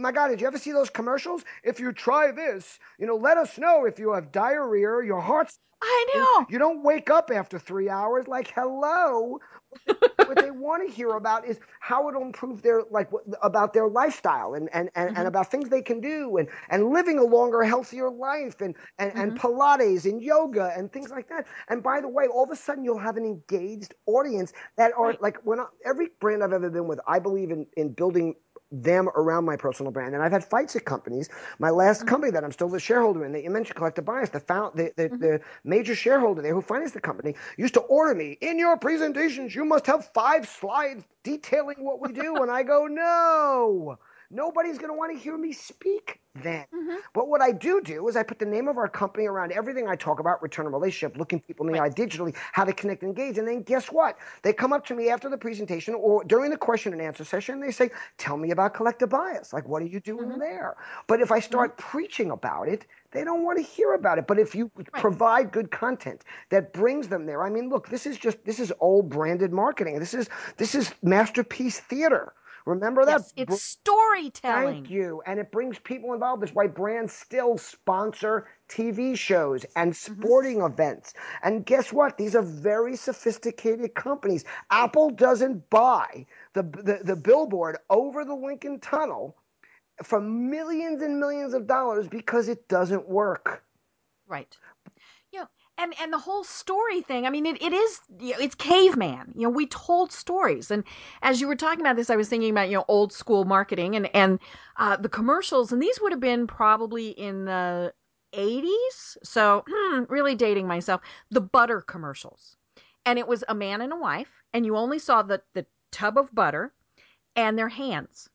Oh my God, did you ever see those commercials? If you try this, you know, let us know if you have diarrhea, your heart's. I know. You don't wake up after three hours like, hello. <laughs> what they want to hear about is how it'll improve their like about their lifestyle and and, and, mm-hmm. and about things they can do and and living a longer healthier life and and, mm-hmm. and pilates and yoga and things like that and by the way all of a sudden you'll have an engaged audience that are right. like when I, every brand i've ever been with i believe in in building them around my personal brand. And I've had fights at companies. My last mm-hmm. company that I'm still the shareholder in, that you mentioned Collective Bias, the, found, the, the, mm-hmm. the, major shareholder there who financed the company used to order me, in your presentations, you must have five slides detailing what we do. and I go, no. Nobody's going to want to hear me speak then. Mm-hmm. But what I do do is I put the name of our company around everything I talk about, return a relationship, looking people in the right. eye digitally, how to connect and engage. And then guess what? They come up to me after the presentation or during the question and answer session, and they say, Tell me about collective bias. Like, what are you doing mm-hmm. there? But if I start mm-hmm. preaching about it, they don't want to hear about it. But if you right. provide good content that brings them there, I mean, look, this is just this is old branded marketing. This is this is masterpiece theater. Remember that? Yes, it's storytelling. Thank you. And it brings people involved. That's why brands still sponsor TV shows and mm-hmm. sporting mm-hmm. events. And guess what? These are very sophisticated companies. Apple doesn't buy the, the, the billboard over the Lincoln Tunnel for millions and millions of dollars because it doesn't work. Right and and the whole story thing i mean it, it is you know, it's caveman you know we told stories. And as you were talking about this i was thinking about you know old school marketing and and uh, the commercials. And these would have been probably in the 80s so hmm, really dating myself the butter commercials. And it was a man and a wife and you only saw the the tub of butter and their hands.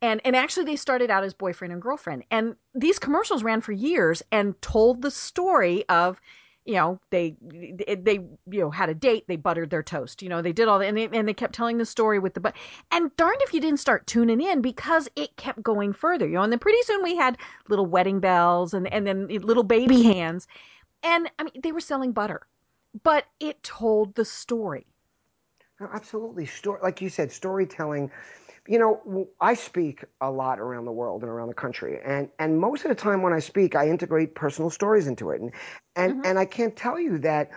And and actually they started out as boyfriend and girlfriend. And these commercials ran for years and told the story of you know they they you know had a date they buttered their toast you know they did all that and they, and they kept telling the story with the but and darned if you didn't start tuning in because it kept going further you know and then pretty soon we had little wedding bells and and then little baby hands and i mean they were selling butter but it told the story. Oh, absolutely. Story like you said storytelling you know, I speak a lot around the world and around the country, and and most of the time when I speak, I integrate personal stories into it, and and mm-hmm. and I can't tell you that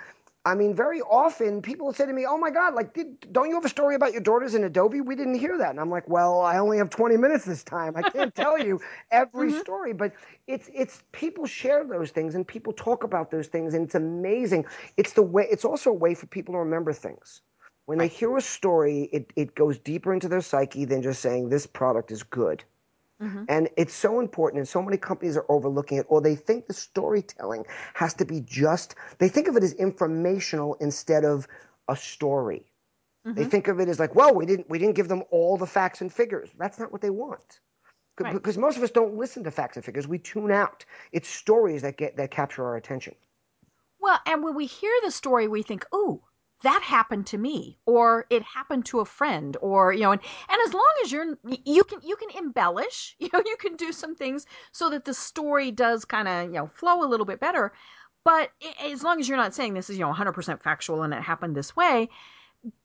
I mean, very often people say to me, "Oh my God, like, did, don't you have a story about your daughters in Adobe? We didn't hear that." And I'm like, "Well, I only have 20 minutes this time. I can't <laughs> tell you every mm-hmm. story." But it's it's people share those things and people talk about those things, and it's amazing. It's the way. It's also a way for people to remember things. When they hear a story, it it goes deeper into their psyche than just saying this product is good. Mm-hmm. And it's so important, and so many companies are overlooking it, or they think the storytelling has to be just, they think of it as informational instead of a story. Mm-hmm. They think of it as like, well, we didn't, we didn't give them all the facts and figures. That's not what they want. Right. Because most of us don't listen to facts and figures. We tune out. It's stories that get that capture our attention. Well, and when we hear the story, we think, "Oh, that happened to me or it happened to a friend or you know and, and as long as you're you can you can embellish <laughs> you know you can do some things so that the story does kind of you know flow a little bit better. But as long as you're not saying this is you know 100% factual and it happened this way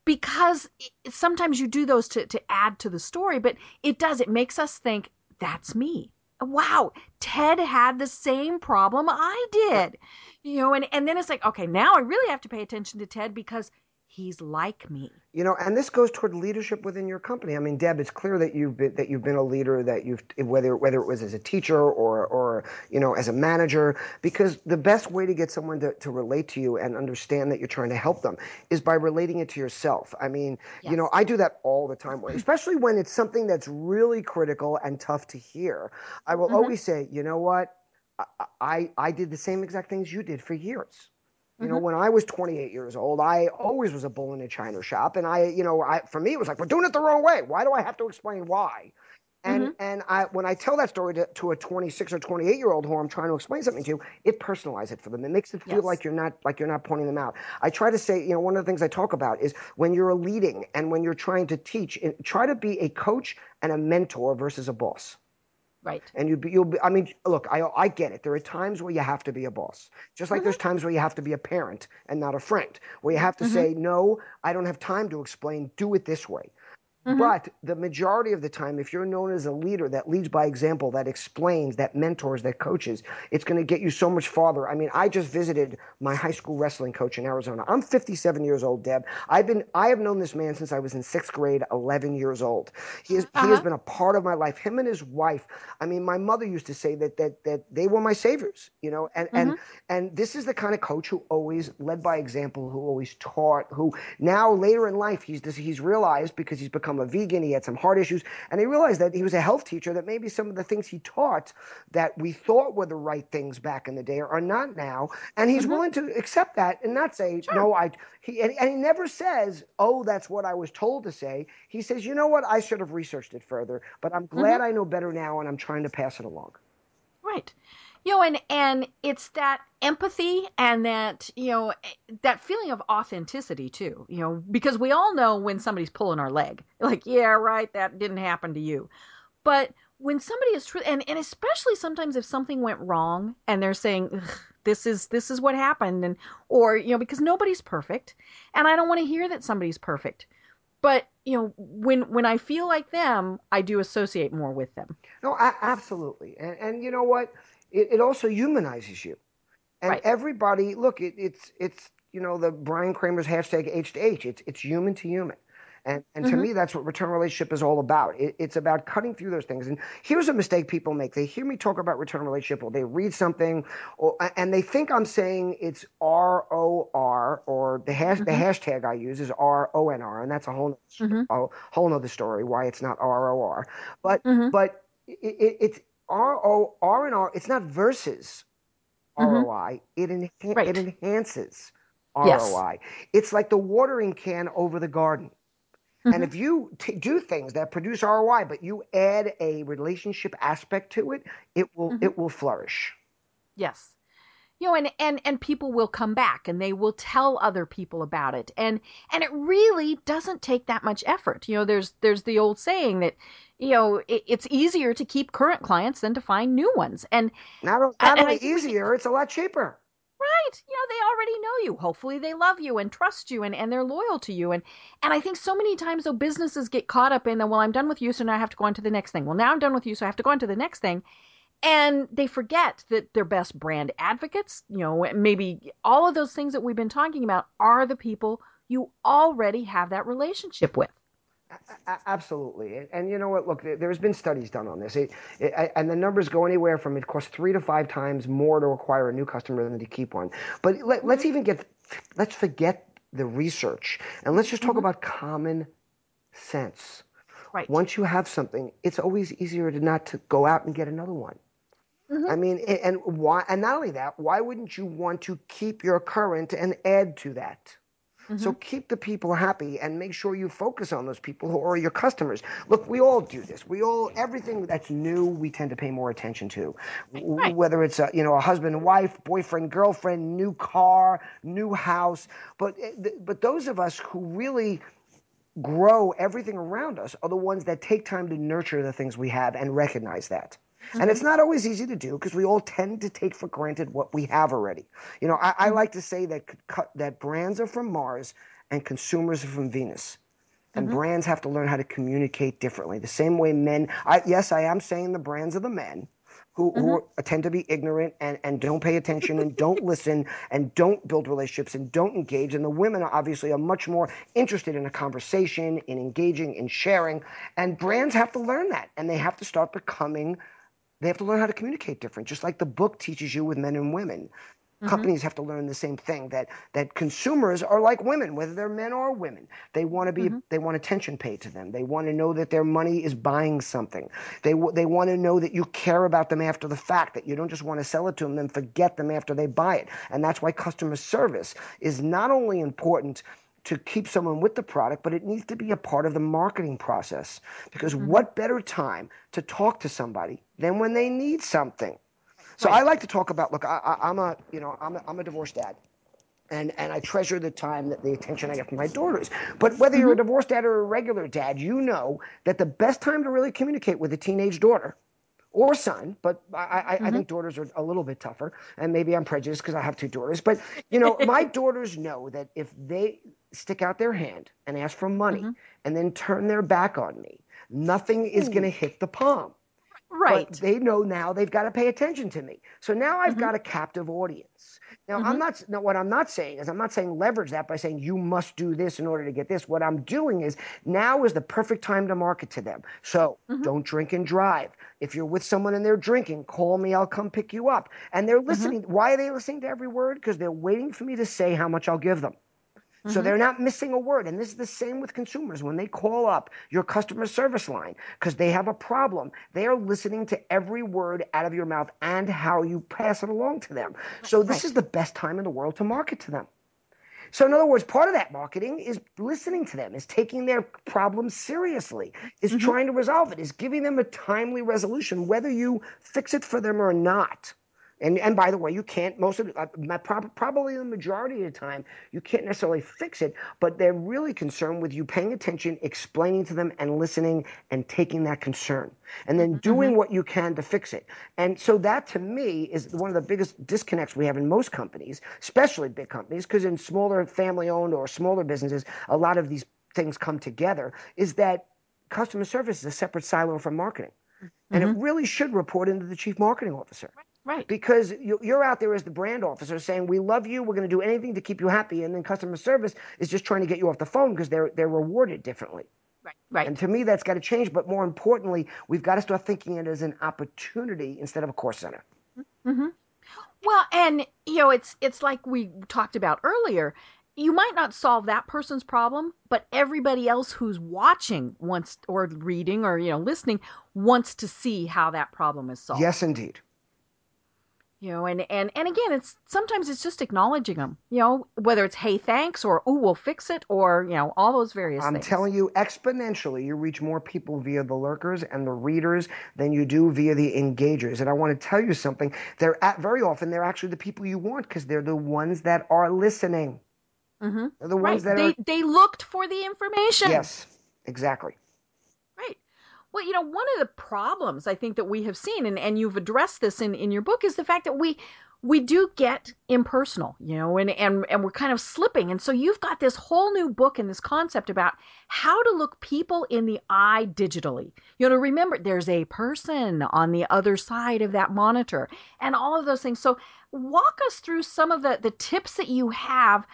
because sometimes you do those to, to add to the story but it does it makes us think that's me wow, Ted had the same problem I did. You know, and, and then it's like, okay, now I really have to pay attention to Ted because he's like me. You know, and this goes toward leadership within your company. I mean, Deb, it's clear that you've been that you've been a leader, that you've whether whether it was as a teacher or or you know as a manager, because the best way to get someone to, to relate to you and understand that you're trying to help them is by relating it to yourself. I mean, yes. you know, I do that all the time, <clears throat> especially when it's something that's really critical and tough to hear. I will mm-hmm. always say, you know what, I, I I did the same exact things you did for years. You know, mm-hmm. when I was 28 years old, I always was a bull in a china shop, and I, you know, I for me it was like we're doing it the wrong way. Why do I have to explain why? And mm-hmm. and I when I tell that story to, to a 26 or 28 year old who I'm trying to explain something to, it personalizes it for them. It makes it feel yes. like you're not like you're not pointing them out. I try to say, you know, one of the things I talk about is when you're leading and when you're trying to teach, try to be a coach and a mentor versus a boss. Right. And you you'll be, I mean, look, I I get it. There are times where you have to be a boss. Just like mm-hmm. there's times where you have to be a parent and not a friend. Where you have to mm-hmm. say, "No, I don't have time to explain. Do it this way." Mm-hmm. But the majority of the time, if you're known as a leader that leads by example, that explains, that mentors, that coaches, it's going to get you so much farther. I mean, I just visited my high school wrestling coach in Arizona. I'm 57 years old, Deb. I've been, I have known this man since I was in sixth grade, 11 years old. He has, uh-huh. he has been a part of my life. Him and his wife. I mean, my mother used to say that that that they were my saviors. You know, and mm-hmm. and and this is the kind of coach who always led by example, who always taught, who now later in life he's he's realized because he's become become a vegan. He had some heart issues. And he realized that he was a health teacher, that maybe some of the things he taught that we thought were the right things back in the day are not now. And he's mm-hmm. willing to accept that and not say, sure. no, I, he, and, and he never says, oh, that's what I was told to say. He says, you know what? I should have researched it further, but I'm glad mm-hmm. I know better now and I'm trying to pass it along. Right you know and and it's that empathy and that you know that feeling of authenticity too you know because we all know when somebody's pulling our leg. <laughs> Like yeah right that didn't happen to you. But when somebody is true and, and especially sometimes if something went wrong and they're saying this is this is what happened and or you know because nobody's perfect and i don't want to hear that somebody's perfect but you know when when i feel like them i do associate more with them. No absolutely and, and you know what it, it also humanizes you. And right. everybody, look, it, it's it's you know the Bryan Kramer's hashtag H to H. It's it's human to human. And, and to mm-hmm. me, that's what return relationship is all about. It, it's about cutting through those things. And here's a mistake people make: they hear me talk about return relationship, or they read something, or and they think I'm saying it's R O R, or the hash, mm-hmm. the hashtag I use is R O N R, and that's a whole mm-hmm. a whole other story why it's not R O R. But mm-hmm. but it, it, it's R O R and R. It's not versus mm-hmm. ROI. It enha- right. it enhances ROI. Yes. It's like the watering can over the garden. Mm-hmm. And if you t- do things that produce ROI, but you add a relationship aspect to it, it will mm-hmm. it will flourish. Yes you know and and and people will come back and they will tell other people about it. And and it really doesn't take that much effort. You know there's there's the old saying that you know it, it's easier to keep current clients than to find new ones. And not, not only easier it's a lot cheaper. Right. You know they already know you. Hopefully they love you and trust you and, and they're loyal to you. And and i think so many times though businesses get caught up in the well i'm done with you so now i have to go on to the next thing. Well now i'm done with you so i have to go on to the next thing and they forget that their best brand advocates, you know, maybe all of those things that we've been talking about are the people you already have that relationship with. Absolutely, and, and, you know what? Look, there's been studies done on this, it, it, and the numbers go anywhere from it costs three to five times more to acquire a new customer than to keep one. But let, us even get, let's forget the research, and let's just talk mm-hmm. about common sense. Right. Once you have something, it's always easier to not to go out and get another one. Mm-hmm. I mean, and why? And not only that, why wouldn't you want to keep your current and add to that? Mm-hmm. So keep the people happy and make sure you focus on those people who are your customers. Look, we all do this. We all everything that's new, we tend to pay more attention to. Right. Whether it's a you know a husband, wife, boyfriend, girlfriend, new car, new house, but eh, but those of us who really grow everything around us are the ones that take time to nurture the things we have and recognize that. Mm-hmm. And it's not always easy to do because we all tend to take for granted what we have already. You know, I, I mm-hmm. like to say that that brands are from Mars and consumers are from Venus. And mm-hmm. brands have to learn how to communicate differently. The same way men, I, yes, I am saying the brands are the men who, mm-hmm. who tend to be ignorant and, and don't pay attention and don't listen and don't build relationships and don't engage. And the women are obviously are much more interested in a conversation, in engaging, in sharing. And brands have to learn that. And they have to start becoming they have to learn how to communicate different, just like the book teaches you with men and women. Mm-hmm. Companies have to learn the same thing that that consumers are like women, whether they're men or women. They want to be mm-hmm. they want attention paid to them. They want to know that their money is buying something. They they want to know that you care about them after the fact. That you don't just want to sell it to them and forget them after they buy it. And that's why customer service is not only important to keep someone with the product, but it needs to be a part of the marketing process. Because mm-hmm. what better time to talk to somebody than when they need something? So right. I like to talk about. Look, I, am a you know I'm a, I'm a divorced dad. And, and I treasure the time that the attention I get from my daughters. But whether mm-hmm. you're a mm-hmm. divorced dad or a regular dad, you know that the best time to really communicate with a teenage daughter or son, but I, I, mm-hmm. I, think daughters are a little bit tougher, and maybe I'm prejudiced because I have two daughters. But you know, my <laughs> daughters know that if they stick out their hand and ask for money mm-hmm. and then turn their back on me, nothing is going to hit the palm. Right. But they know now they've got to pay attention to me. So now I've mm-hmm. got a captive audience. Now mm-hmm. I'm not. Now what I'm not saying is I'm not saying leverage that by saying you must do this in order to get this. What I'm doing is now is the perfect time to market to them. So mm-hmm. don't drink and drive. If you're with someone and they're drinking, call me. I'll come pick you up. And they're mm-hmm. listening. Why are they listening to every word? Because they're waiting for me to say how much I'll give them. Mm-hmm. So they're not missing a word. And this is the same with consumers. When they call up your customer service line because they have a problem, they are listening to every word out of your mouth and how you pass it along to them. So this right. is the best time in the world to market to them. So, in other words, part of that marketing is listening to them, is taking their problems seriously, is mm-hmm. trying to resolve it, is giving them a timely resolution, whether you fix it for them or not. And and by the way, you can't most of uh, probably the majority of the time you can't necessarily fix it, but they're really concerned with you paying attention, explaining to them, and listening and taking that concern, and then mm-hmm. doing mm-hmm. what you can to fix it. And so that to me is one of the biggest disconnects we have in most companies, especially big companies, because in smaller family-owned or smaller businesses, a lot of these things come together. Is that customer service is a separate silo from marketing, mm-hmm. and it mm-hmm. really should report into the chief marketing officer. Right. Because you're out there as the brand officer saying, "We love you. We're going to do anything to keep you happy," and then customer service is just trying to get you off the phone because they're they're rewarded differently. Right. Right. And to me, that's got to change. But more importantly, we've got to start thinking it as an opportunity instead of a cost center. Mm-hmm. Well, and you know, it's it's like we talked about earlier. You might not solve that person's problem, but everybody else who's watching wants or reading or you know listening wants to see how that problem is solved. Yes, indeed you know and and and again it's sometimes it's just acknowledging them you know whether it's hey thanks or oh we'll fix it or you know all those various things. i'm things. telling you exponentially you reach more people via the lurkers and the readers than you do via the engagers and i want to tell you something they're at very often they're actually the people you want because they're the ones that are listening mm-hmm. they're the ones right. that they, are... they looked for the information yes exactly well, you know, one of the problems I think that we have seen, and, and you've addressed this in, in your book, is the fact that we we do get impersonal, you know, and, and, and we're kind of slipping. And so you've got this whole new book and this concept about how to look people in the eye digitally. You know, remember there's a person on the other side of that monitor and all of those things. So walk us through some of the, the tips that you have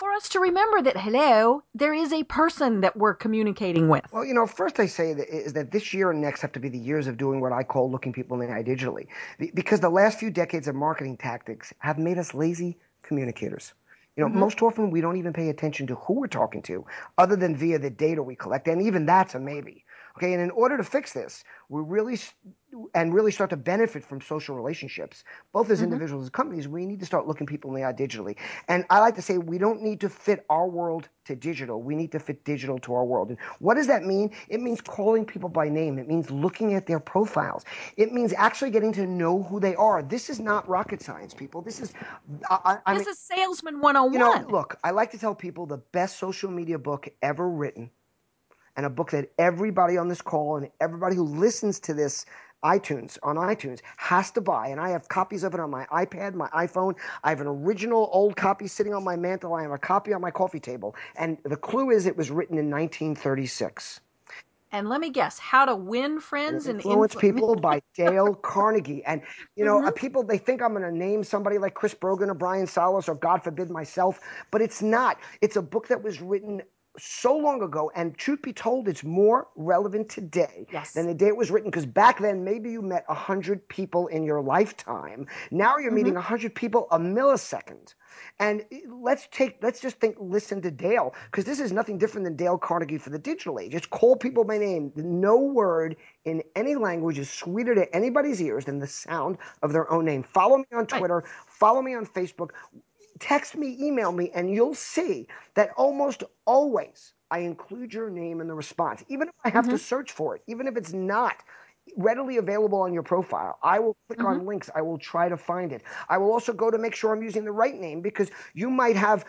for us to remember that hello, there is a person that we're communicating with. Well, you know, first I say that is that this year and next have to be the years of doing what I call looking people in the eye digitally, because the last few decades of marketing tactics have made us lazy communicators. You know, mm-hmm. most often we don't even pay attention to who we're talking to, other than via the data we collect, and even that's a maybe. Okay, and in order to fix this, we really and really start to benefit from social relationships, both as mm-hmm. individuals and companies, we need to start looking people in the eye digitally. And I like to say we don't need to fit our world to digital. We need to fit digital to our world. And what does that mean? It means calling people by name. It means looking at their profiles. It means actually getting to know who they are. This is not rocket science, people. This is I, I this mean, is salesman 101. You know, look, I like to tell people the best social media book ever written and a book that everybody on this call and everybody who listens to this iTunes on iTunes has to buy, and I have copies of it on my iPad, my iPhone. I have an original old copy sitting on my mantle. I have a copy on my coffee table, and the clue is it was written in 1936. And let me guess, How to Win Friends and Influence influ- People by <laughs> Dale Carnegie. And, you know, mm-hmm. people, they think I'm going to name somebody like Chris Brogan or Brian Solis or, God forbid, myself, but it's not. It's a book that was written so long ago, and truth be told, it's more relevant today yes. than the day it was written. Because back then, maybe you met hundred people in your lifetime. Now you're mm-hmm. meeting hundred people a millisecond. And let's take, let's just think, listen to Dale, because this is nothing different than Dale Carnegie for the digital age. It's call people by name. No word in any language is sweeter to anybody's ears than the sound of their own name. Follow me on Twitter. Right. Follow me on Facebook text me, email me, and you'll see that almost always I include your name in the response, even if I have mm-hmm. to search for it, even if it's not readily available on your profile. I will click mm-hmm. on links. I will try to find it. I will also go to make sure I'm using the right name because you might have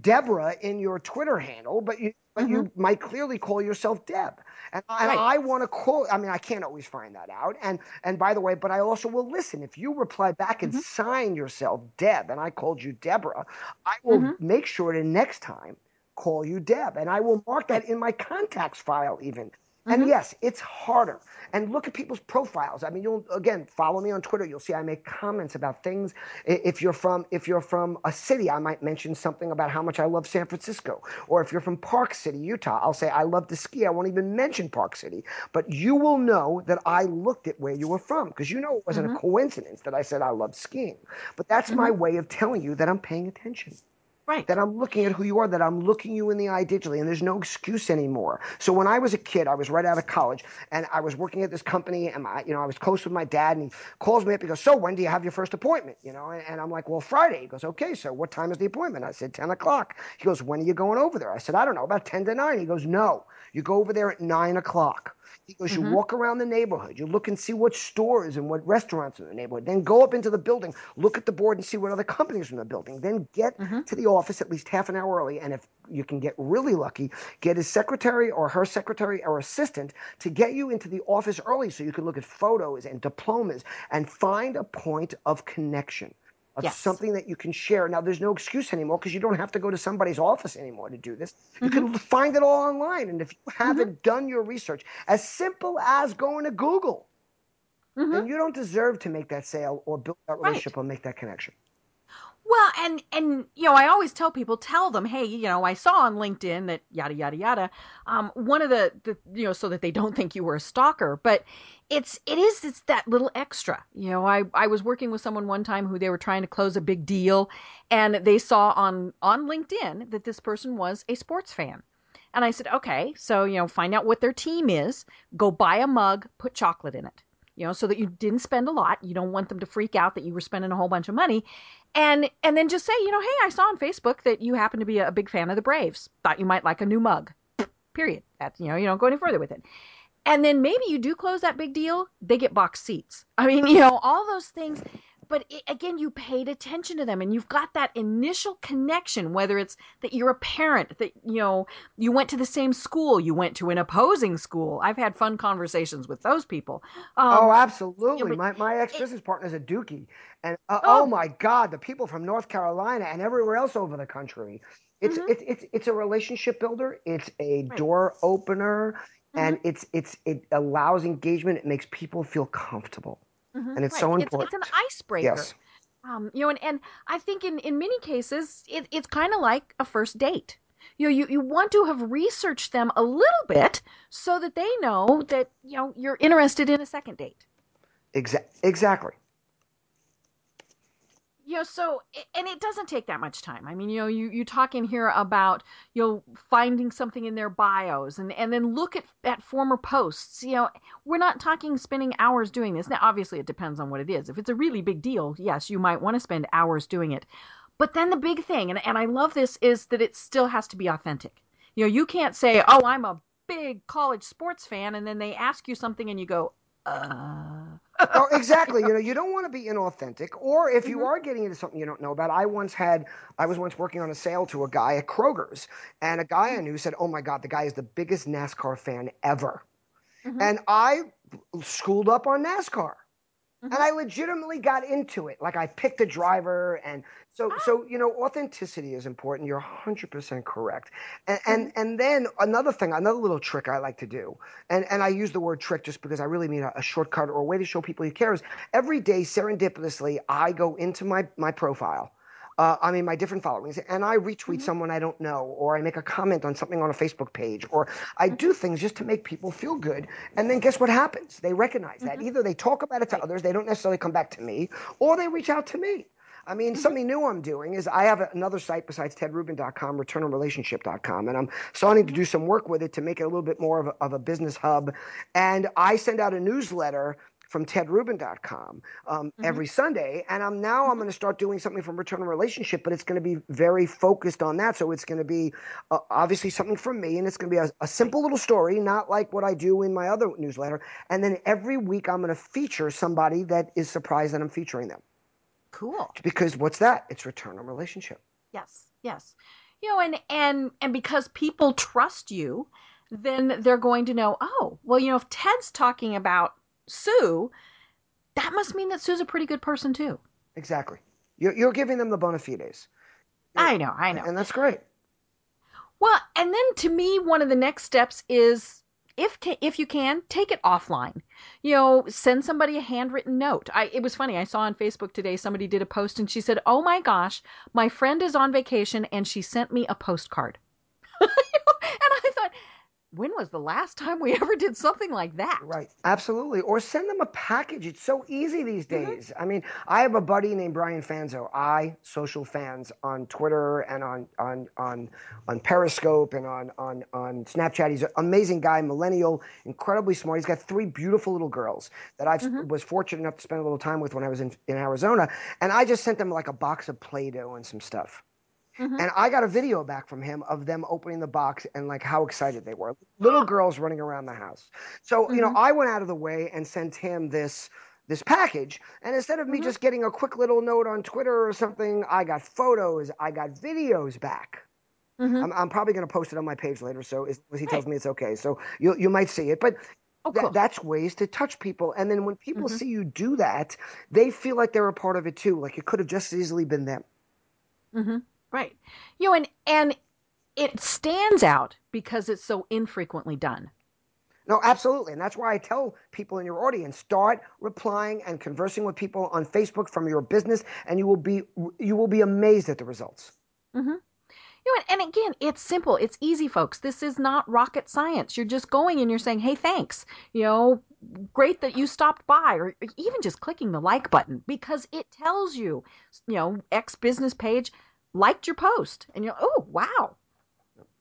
Deborah in your Twitter handle, but you mm-hmm. you might clearly call yourself Deb. And, and right. I want to call. I mean, I can't always find that out. And and by the way, but I also will listen. If you reply back and mm-hmm. sign yourself Deb, and I called you Deborah, I will mm-hmm. make sure to next time call you Deb, and I will mark that in my contacts file even. And mm-hmm. yes, it's harder and look at people's profiles. I mean, you'll again follow me on Twitter. You'll see I make comments about things. If you're from if you're from a city, I might mention something about how much I love San Francisco. Or if you're from Park City, Utah, I'll say I love to ski. I won't even mention Park City, but you will know that I looked at where you were from because you know it wasn't mm-hmm. a coincidence that I said I love skiing. But that's mm-hmm. my way of telling you that I'm paying attention. Right. That I'm looking at who you are, that I'm looking you in the eye digitally, and there's no excuse anymore. So when I was a kid, I was right out of college, and I was working at this company, and I, you know, I was close with my dad, and he calls me up. He goes, "So when do you have your first appointment?" You know, and, and I'm like, "Well, Friday." He goes, "Okay, so what time is the appointment?" I said, 10 o'clock." He goes, "When are you going over there?" I said, "I don't know, about 10 to 9." He goes, "No, you go over there at 9 o'clock." He goes, mm-hmm. you walk around the neighborhood, you look and see what stores and what restaurants in the neighborhood, then go up into the building, look at the board and see what other companies are in the building, then get mm-hmm. to the office at least half an hour early. And if you can get really lucky, get his secretary or her secretary or assistant to get you into the office early so you can look at photos and diplomas and find a point of connection of yes. something that you can share. Now, there's no excuse anymore because you don't have to go to somebody's office anymore to do this. Mm-hmm. You can mm-hmm. find it all online. And if you haven't mm-hmm. done your research, as simple as going to Google, mm-hmm. then you don't deserve to make that sale or build that relationship right. or make that connection. Well, and and you know, I always tell people, tell them, hey, you know, I saw on LinkedIn that yada yada yada. Um, one of the, the you know, so that they don't think you were a stalker, but it's it is it's that little extra. You know, I I was working with someone one time who they were trying to close a big deal, and they saw on on LinkedIn that this person was a sports fan. And I said, okay, so you know, find out what their team is, go buy a mug, put chocolate in it you know, so that you didn't spend a lot. You don't want them to freak out that you were spending a whole bunch of money. And and then just say, you know, hey, I saw on Facebook that you happen to be a big fan of the Braves. Thought you might like a new mug. Period. That's you know, you don't go any further with it. And then maybe you do close that big deal, they get box seats. I mean, <laughs> you know, all those things but it, again, you paid attention to them and you've got that initial connection, whether it's that you're a parent, that, you know, you went to the same school, you went to an opposing school. I've had fun conversations with those people. Um, oh, absolutely. my, my ex business partner is a Dookie. And uh, oh. oh. my God, the people from North Carolina and everywhere else over the country. It's, mm-hmm. it's, it's, it's a relationship builder. It's a right. door opener. Mm-hmm. And it's, it's, it allows engagement. It makes people feel comfortable. Mm-hmm. And it's right. so important. It's, it's an icebreaker. Yes. Um, you know, and, and I think in, in many cases, it, it's kind of like a first date. You know, you, you want to have researched them a little bit so that they know that, you know, you're interested in a second date. Exa- exactly you know so and it doesn't take that much time. I mean you know you you talk in here about you know finding something in their bios and and then look at at former posts. You know we're not talking spending hours doing this. Now obviously it depends on what it is. If it's a really big deal yes you might want to spend hours doing it. But then the big thing and, and i love this is that it still has to be authentic. You know you can't say oh i'm a big college sports fan and then they ask you something and you go uh oh, exactly. You know, <laughs> you don't want to be inauthentic, or if you mm-hmm. are getting into something you don't know about. I once had, I was once working on a sale to a guy at Kroger's, and a guy I knew said, "Oh my God, the guy is the biggest NASCAR fan ever," mm-hmm. and I schooled up on NASCAR. Mm-hmm. And I legitimately got into it. Like I picked a driver, and so ah. so you know, authenticity is important. You're 100% correct. And mm-hmm. and and then another thing, another little trick I like to do, and and I use the word trick just because I really mean a, a shortcut or a way to show people you care. Is every day serendipitously I go into my my profile uh, I mean, my different followings, and I retweet mm-hmm. someone I don't know, or I make a comment on something on a Facebook page, or I mm-hmm. do things just to make people feel good. And then guess what happens? They recognize that. Mm-hmm. Either they talk about it to others, they don't necessarily come back to me, or they reach out to me. I mean, mm-hmm. something new I'm doing is I have another site besides tedrubin.com, returnonrelationship.com, and I'm starting to do some work with it to make it a little bit more of a, of a business hub. And I send out a newsletter from tedrubin.com um, mm-hmm. every Sunday. And I'm now I'm mm-hmm. going to start doing something from Return on Relationship, but it's going to be very focused on that. So it's going to be uh, obviously something from me, and it's going to be a, a, simple little story, not like what I do in my other newsletter. And then every week I'm going to feature somebody that is surprised that I'm featuring them. Cool. Because what's that? It's Return on Relationship. Yes. Yes. You know, and and and because people trust you, then they're going to know, oh, well, you know, if Ted's talking about Sue, that must mean that Sue's a pretty good person too. Exactly. You're, you're giving them the bona fides. I know, I know. And that's great. Well, and then to me, one of the next steps is if if you can take it offline. You know send somebody a handwritten note. I it was funny i saw on facebook today somebody did a post and she said oh my gosh my friend is on vacation and she sent me a postcard <laughs> when was the last time we <laughs> ever did something like that? Right, absolutely. Or send them a package. It's so easy these mm-hmm. days. Mm-hmm. I mean, I have a buddy named Brian Fanzo. iSocialFanz on Twitter and on on on on Periscope and on on on Snapchat. He's an amazing guy, millennial, incredibly smart. He's got three beautiful little girls that I mm-hmm. was fortunate enough to spend a little time with when I was in in Arizona, and I just sent them like a box of Play-Doh and some stuff. Mm-hmm. And I got a video back from him of them opening the box and like how excited they were. Little girls running around the house. So, mm-hmm. you know, mm-hmm. I went out of the way and sent him this this package. And instead of me mm-hmm. just getting a quick little note on Twitter or something, I got photos, I got videos back. Mm-hmm. I'm, I'm, probably going to post it on my page later, so he tells me it's okay. So you you might see it, but oh, cool. that's ways to touch people. And then when people mm-hmm. see you do that, they feel like they're a part of it too. Like it could have just as easily been them. Mm-hmm. Right. You know, and and it stands out because it's so infrequently done. No, absolutely. And that's why I tell people in your audience start replying and conversing with people on Facebook from your business and you will be you will be amazed at the results. Mhm. You know, and again, it's simple. It's easy, folks. This is not rocket science. You're just going and you're saying, "Hey, thanks." You know, great that you stopped by or even just clicking the like button because it tells you, you know, X business page liked your post and you're oh wow.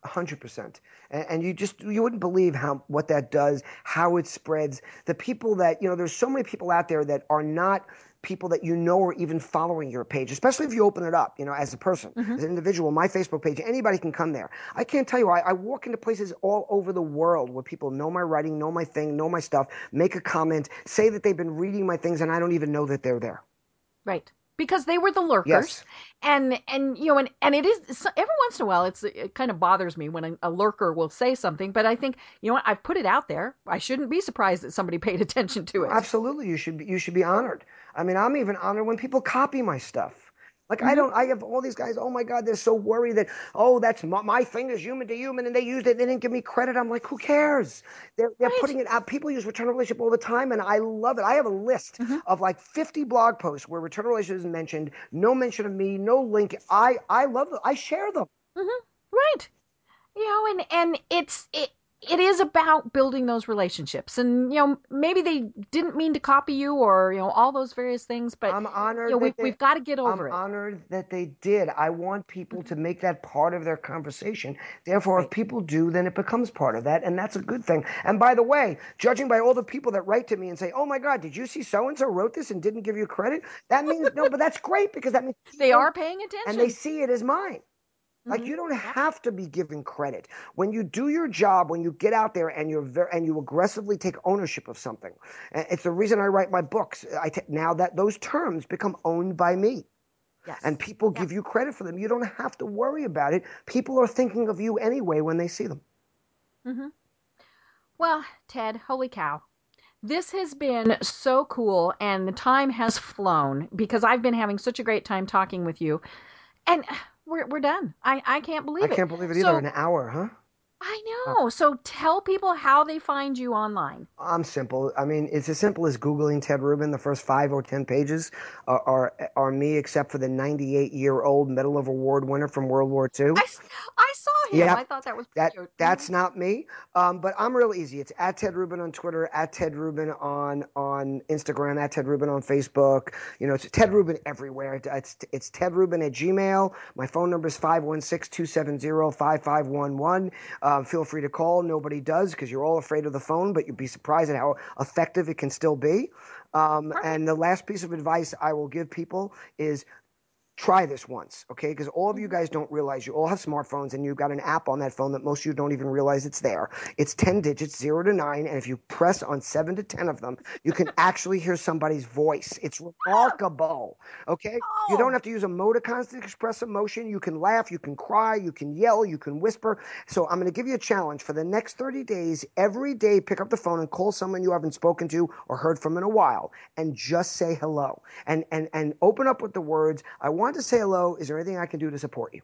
100% and, and, you just you wouldn't believe how what that does how it spreads. The people that you know there's so many people out there that are not people that you know are even following your page especially if you open it up you know as a person mm-hmm. as an individual. My facebook page anybody can come there. I can't tell you I, I walk into places all over the world where people know my writing know my thing know my stuff make a comment say that they've been reading my things and i don't even know that they're there. Right. Because they were the lurkers. Yes. And and you know and and it is every once in a while it's it kind of bothers me when a, a lurker will say something, but I think you know what I've put it out there. I shouldn't be surprised that somebody <laughs> paid attention to it. Absolutely, you should be, you should be honored. I mean, I'm even honored when people copy my stuff. Like Mm-hmm. I don't, I have all these guys. Oh my God, they're so worried that oh, that's my, my thing is human to human, and they used it. They didn't give me credit. I'm like, who cares? They're they're Right. putting it out. People use return relationship all the time, and I love it. I have a list Mm-hmm. of like 50 blog posts where return relationship is mentioned. No mention of me. No link. I I love them. I share them. Right. You know, and and it's it it is about building those relationships. And you know, maybe they didn't mean to copy you or, you know, all those various things, but I'm honored. you know, we, we've got to get over it. I'm it. honored that they did. I want people to make that part of their conversation. Therefore, if people do, then it becomes part of that, and that's a good thing. And by the way, judging by all the people that write to me and say, "Oh my God, did you see so and so wrote this and didn't give you credit?" That means no, but that's great because that means they are paying attention. and they see it as mine. Like Mhm. you don't have to be given credit when you do your job. When you get out there and you're ver- and you aggressively take ownership of something. It's the reason I write my books. I ta- now that those terms become owned by me yes. and people give you credit for them. You don't have to worry about it. People are thinking of you anyway when they see them. Mm-hmm. Well, Ted, holy cow. This has been so cool and the time has flown because I've been having such a great time talking with you. And we're we're done. I, I can't believe I it. I can't believe it either. So- An hour, huh? I know. So tell people how they find you online. I'm simple. I mean, it's as simple as Googling Ted Rubin. The first five or ten pages are are, are me, except for the 98 year old Medal of Award winner from World War II. I saw him. Yeah, I thought that was That cute. that's not me. Um, but I'm real easy. It's at Ted Rubin on Twitter, at Ted Rubin on on Instagram, at Ted Rubin on Facebook. You know, it's Ted Rubin everywhere. It's it's Ted Rubin at Gmail. My phone number is 516-270-5511. Um, feel free to call. Nobody does because you're all afraid of the phone, but you'd be surprised at how effective it can still be. Um, and the last piece of advice I will give people is try this once, okay? Because all of you guys mm-hmm. don't realize you all have smartphones and you've got an app on that phone that most of you don't even realize it's there. It's 10 digits, 0 to 9, and if you press on 7 to 10 of them, you can <laughs> actually hear somebody's voice. It's remarkable, okay? You don't oh. have to use emoticons to express emotion. You can laugh, you can cry, you can yell, you can whisper. So I'm going to give you a challenge for the next 30 days. Every day, pick up the phone and call someone you haven't spoken to or heard from in a while and just say hello and, and, and open up with the words, I want to say hello. Is there anything I can do to support you?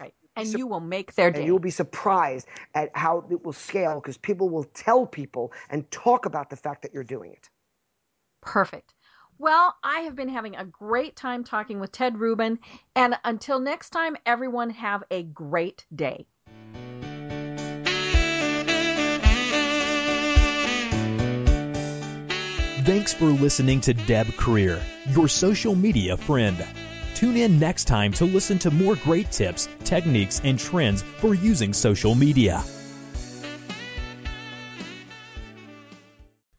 Right. And you will make their day. And you'll be surprised at how it will scale because people will tell people and talk about the fact that you're doing it. Perfect. Well, I have been having a great time talking with Ted Rubin. And until next time, everyone have a great day. Thanks for listening to Deb Krier, your social media friend. Tune in next time to listen to more great tips, techniques, and trends for using social media.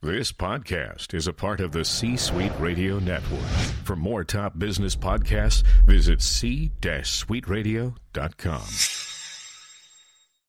This podcast is a part of the C Suite Radio Network. For more top business podcasts, visit c-suiteradio.com.